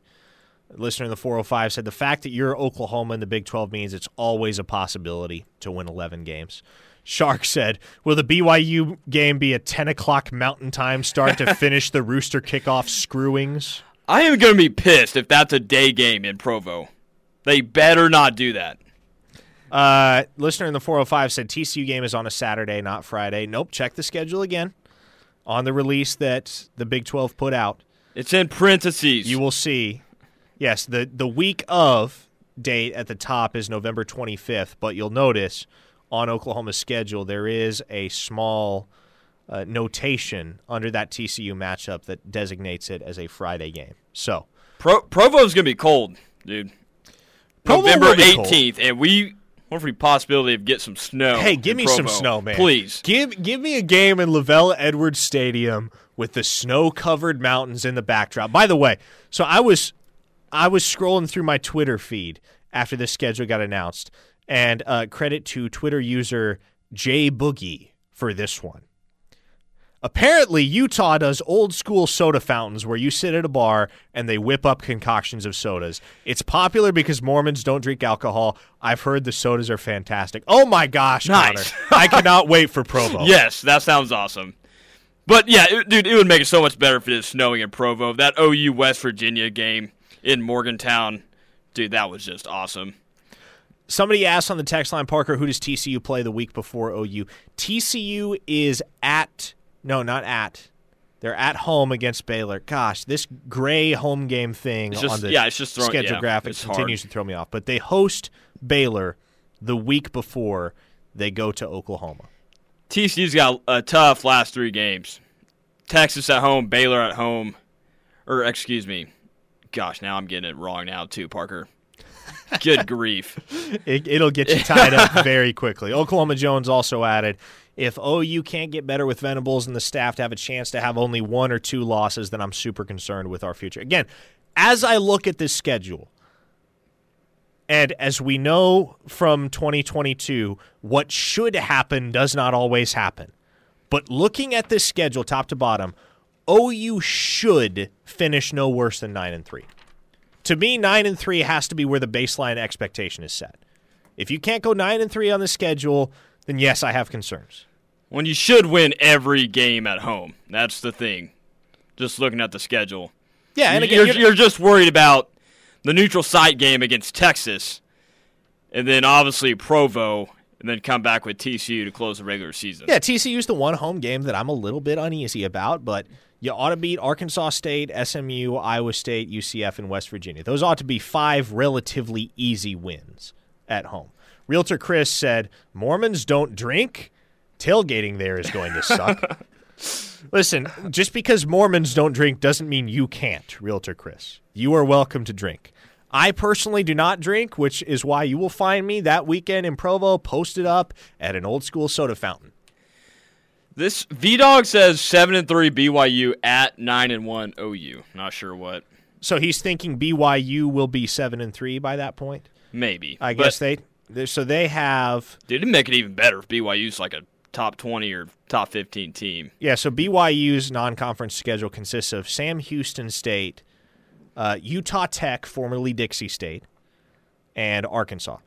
Listener in the 405 said the fact that you're Oklahoma in the Big 12 means it's always a possibility to win 11 games. Shark said, Will the BYU game be a 10 o'clock mountain time start to finish the Rooster kickoff screwings? I am going to be pissed if that's a day game in Provo. They better not do that. Uh, listener in the 405 said TCU game is on a Saturday, not Friday. Nope, check the schedule again on the release that the Big 12 put out. It's in parentheses. You will see. Yes, the the week of date at the top is November 25th, but you'll notice on Oklahoma's schedule there is a small uh, notation under that TCU matchup that designates it as a Friday game. So, Pro- Provo's going to be cold, dude. Provo November 18th, and we what for the possibility of get some snow. hey, give me some snow, man. Please. Give give me a game in LaVell Edwards Stadium with the snow-covered mountains in the backdrop. By the way, so I was I was scrolling through my Twitter feed after this schedule got announced, and uh, credit to Twitter user J Boogie for this one. Apparently, Utah does old school soda fountains where you sit at a bar and they whip up concoctions of sodas. It's popular because Mormons don't drink alcohol. I've heard the sodas are fantastic. Oh my gosh, Nice. Connor. I cannot wait for Provo. Yes, that sounds awesome. But yeah, it, dude, it would make it so much better if it is snowing in Provo. That OU West Virginia game in Morgantown, dude, that was just awesome. Somebody asked on the text line, Parker, who does TCU play the week before OU? TCU is at, no, not at. They're at home against Baylor. Gosh, this gray home game thing just- on the yeah, it's just throwing- schedule yeah, graphic it's hard. continues to throw me off. But they host Baylor the week before they go to Oklahoma. TCU's got a tough last three games. Texas at home, Baylor at home, or excuse me, gosh, now I'm getting it wrong now too, Parker. Good grief. It, it'll get you tied up very quickly. Oklahoma Jones also added if OU can't get better with Venables and the staff to have a chance to have only one or two losses, then I'm super concerned with our future. Again, as I look at this schedule, and as we know from 2022, what should happen does not always happen. But looking at this schedule top to bottom, OU should finish no worse than 9 and 3. To me, 9 and 3 has to be where the baseline expectation is set. If you can't go 9 and 3 on the schedule, then yes, I have concerns. When you should win every game at home. That's the thing. Just looking at the schedule. Yeah, and again, you're, you're- you're just worried about the neutral site game against Texas, and then obviously Provo, and then come back with TCU to close the regular season. Yeah, TCU's the one home game that I'm a little bit uneasy about, but you ought to beat Arkansas State, SMU, Iowa State, UCF, and West Virginia. Those ought to be five relatively easy wins at home. Realtor Chris said, Mormons don't drink? Tailgating there is going to suck. Listen, just because Mormons don't drink doesn't mean you can't, Realtor Chris. You are welcome to drink. I personally do not drink, which is why you will find me that weekend in Provo posted up at an old school soda fountain. This V Dog says seven and three BYU at nine and one OU. Not sure what. So he's thinking BYU will be seven and three by that point. Maybe. I guess they. So they have Dude, it'd make it even better if BYU's like a top twenty or top fifteen team. yeah. So BYU's non-conference schedule consists of Sam Houston State, uh, Utah Tech, formerly Dixie State, and Arkansas.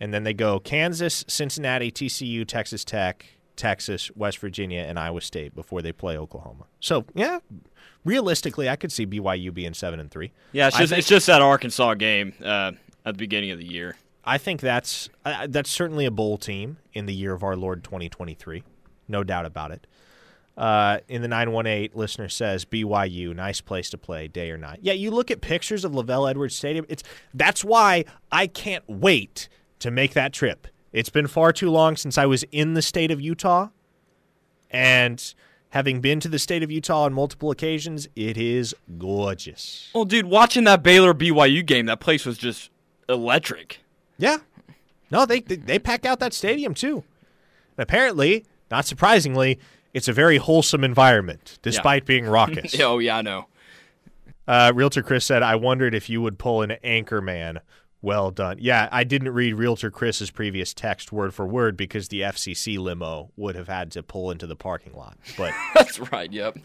And then they go Kansas, Cincinnati, TCU, Texas Tech, Texas, West Virginia, and Iowa State before they play Oklahoma. So yeah, realistically, I could see BYU being seven and three. Yeah, it's just think- it's just that Arkansas game uh, at the beginning of the year. I think that's uh, that's certainly a bowl team in the year of our Lord 2023, no doubt about it. Uh, in the 918, listener says BYU, nice place to play, day or night. Yeah, you look at pictures of LaVell Edwards Stadium. It's that's why I can't wait to make that trip. It's been far too long since I was in the state of Utah, and having been to the state of Utah on multiple occasions, it is gorgeous. Well, dude, watching that Baylor BYU game, that place was just electric. Yeah. No, they they, they pack out that stadium too. And apparently, not surprisingly, it's a very wholesome environment despite being raucous. oh yeah, I know. uh, Realtor Chris said, "I wondered if you would pull an anchor man." Well done. Yeah, I didn't read Realtor Chris's previous text word for word because the FCC limo would have had to pull into the parking lot. But That's right. Yep.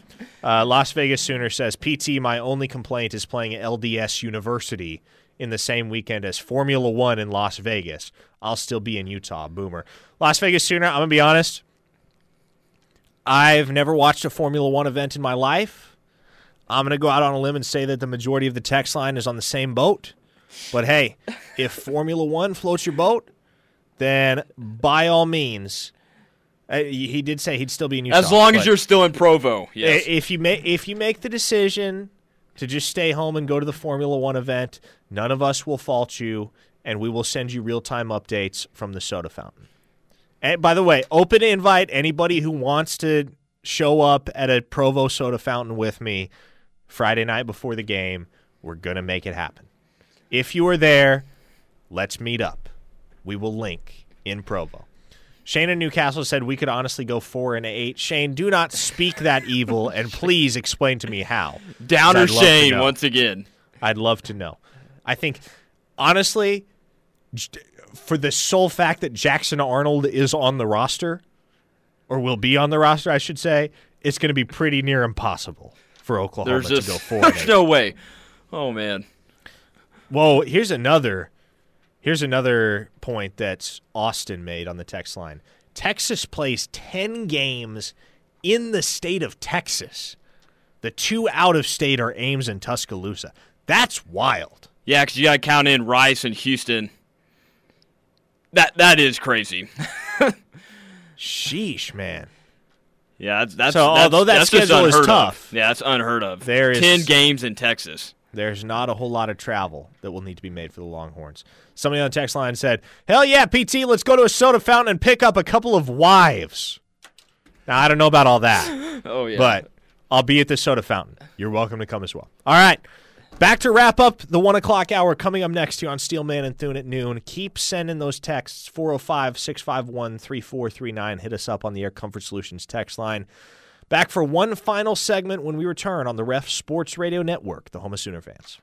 Uh, Las Vegas Sooner says, PT, my only complaint is playing at LDS University in the same weekend as Formula One in Las Vegas. I'll still be in Utah. Boomer. Las Vegas Sooner, I'm going to be honest. I've never watched a Formula One event in my life. I'm going to go out on a limb and say that the majority of the text line is on the same boat. But hey, if Formula One floats your boat, then by all means, uh, he did say he'd still be in Utah. As long as you're still in Provo. Yes. If you make if you make the decision to just stay home and go to the Formula One event, none of us will fault you, and we will send you real time updates from the soda fountain. And by the way, open invite anybody who wants to show up at a Provo soda fountain with me Friday night before the game. We're gonna make it happen. If you are there, let's meet up. We will link in Provo. Shane in Newcastle said we could honestly go four and eight. Shane, do not speak that evil, and please explain to me how. Downer I'd love to Shane once again. I'd love to know. I think, honestly, for the sole fact that Jackson Arnold is on the roster, or will be on the roster, I should say, it's going to be pretty near impossible for Oklahoma There's to just go four and there's no way. Oh man. Whoa, here's another here's another point that Austin made on the text line. Texas plays 10 games in the state of Texas. The two out of state are Ames and Tuscaloosa. That's wild. Yeah, because you got to count in Rice and Houston. That that is crazy. Sheesh, man. Yeah, that's that's So, that's, although that that's schedule is unheard of. tough, Yeah, that's unheard of. there is- ten games in Texas. There's not a whole lot of travel that will need to be made for the Longhorns. Somebody on the text line said, Hell yeah, PT, let's go to a soda fountain and pick up a couple of wives. Now, I don't know about all that. Oh yeah, but I'll be at the soda fountain. You're welcome to come as well. All right. Back to wrap up the one o'clock hour coming up next here on Steelman and Thune at noon. Keep sending those texts 405 651 3439. Hit us up on the Air Comfort Solutions text line. Back for one final segment when we return on the Ref Sports Radio Network, the home of Sooner fans.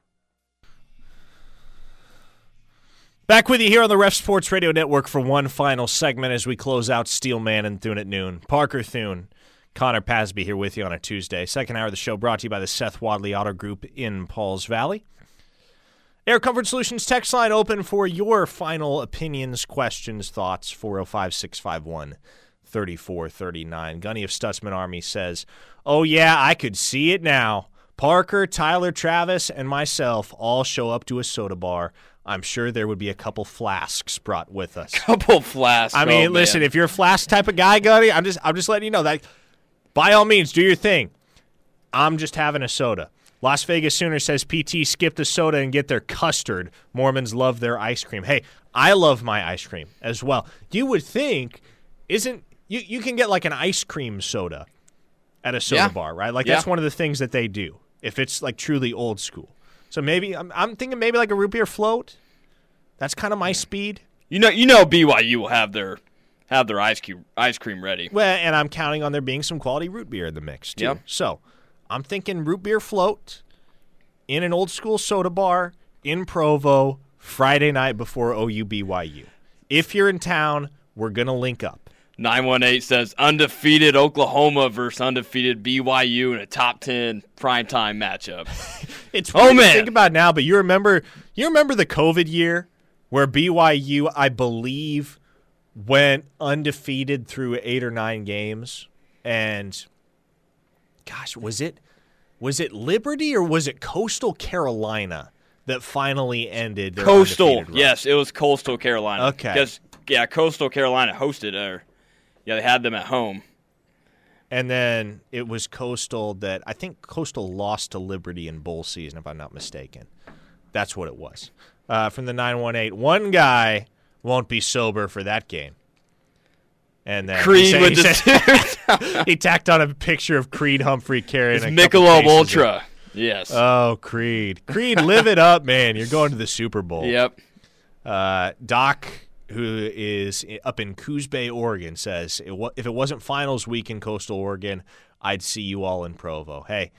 Back with you here on the Ref Sports Radio Network for one final segment as we close out Steelman and Thune at noon. Parker Thune, Connor Pasby here with you on a Tuesday. Second hour of the show brought to you by the Seth Wadley Auto Group in Pauls Valley. Air Comfort Solutions text line open for your final opinions, questions, thoughts. 405 651 3439. Gunny of Stutzman Army says, Oh, yeah, I could see it now. Parker, Tyler, Travis, and myself all show up to a soda bar. I'm sure there would be a couple flasks brought with us. Couple flasks. I mean, oh, listen, man. if you're a flask type of guy, Gunny, I'm just I'm just letting you know that by all means, do your thing. I'm just having a soda. Las Vegas Sooner says PT skip the soda and get their custard. Mormons love their ice cream. Hey, I love my ice cream as well. You would think, isn't you? You can get like an ice cream soda at a soda Yeah. bar, right? Like Yeah. that's one of the things that they do if it's like truly old school. So maybe I'm, I'm thinking maybe like a root beer float. That's kind of my speed. you know, you know, BYU will have their have their ice cream ice cream ready. Well, and I'm counting on there being some quality root beer in the mix too. Yep. So I'm thinking root beer float in an old school soda bar in Provo Friday night before OU BYU. If you're in town, we're gonna link up. 918 says undefeated Oklahoma versus undefeated BYU in a top 10 primetime matchup. It's Oh, man. think about now, but you remember you remember the COVID year where BYU, I believe, went undefeated through eight or nine games, and gosh, was it was it Liberty or was it Coastal Carolina that finally ended their Coastal. Yes, it was Coastal Carolina. Okay. Because, yeah, Coastal Carolina hosted, or, yeah, they had them at home. And then it was Coastal that I think Coastal lost to Liberty in bowl season, if I'm not mistaken. That's what it was. Uh, from the 918. One guy won't be sober for that game. And then he Creed said- with he said- he tacked on a picture of Creed Humphrey carrying It's a Michelob cases of- Ultra. Yes. Oh, Creed. Creed, live it up, man. You're going to the Super Bowl. yep. Uh, Doc, who is up in Coos Bay, Oregon, says if it wasn't finals week in Coastal Oregon, I'd see you all in Provo. Hey,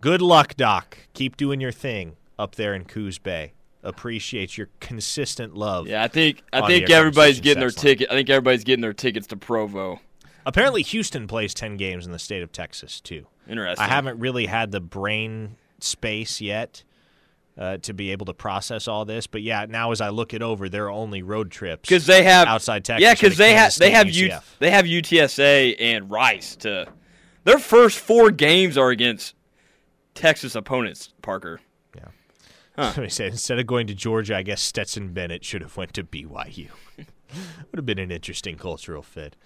good luck, Doc. Keep doing your thing up there in Coos Bay. Appreciate your consistent love. Yeah, I think I think everybody's getting their ticket. I think everybody's getting their tickets to Provo. Apparently, Houston plays 10 games in the state of Texas, too. Interesting. I haven't really had the brain space yet uh, to be able to process all this. But yeah, now as I look it over, there are only road trips because they have outside Texas. Yeah, because they have they have U, they have UTSA and Rice to. Their first four games are against Texas opponents. Parker. Yeah. Huh. Somebody said instead of going to Georgia, I guess Stetson Bennett should have went to BYU. Would have been an interesting cultural fit.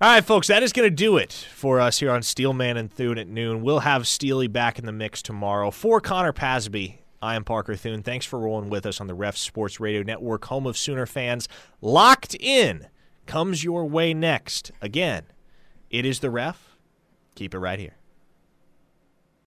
All right, folks, that is going to do it for us here on Steelman and Thune at noon. We'll have Steely back in the mix tomorrow. For Connor Pasby, I am Parker Thune. Thanks for rolling with us on the Ref Sports Radio Network, home of Sooner fans. Locked in comes your way next. Again, it is the Ref. Keep it right here.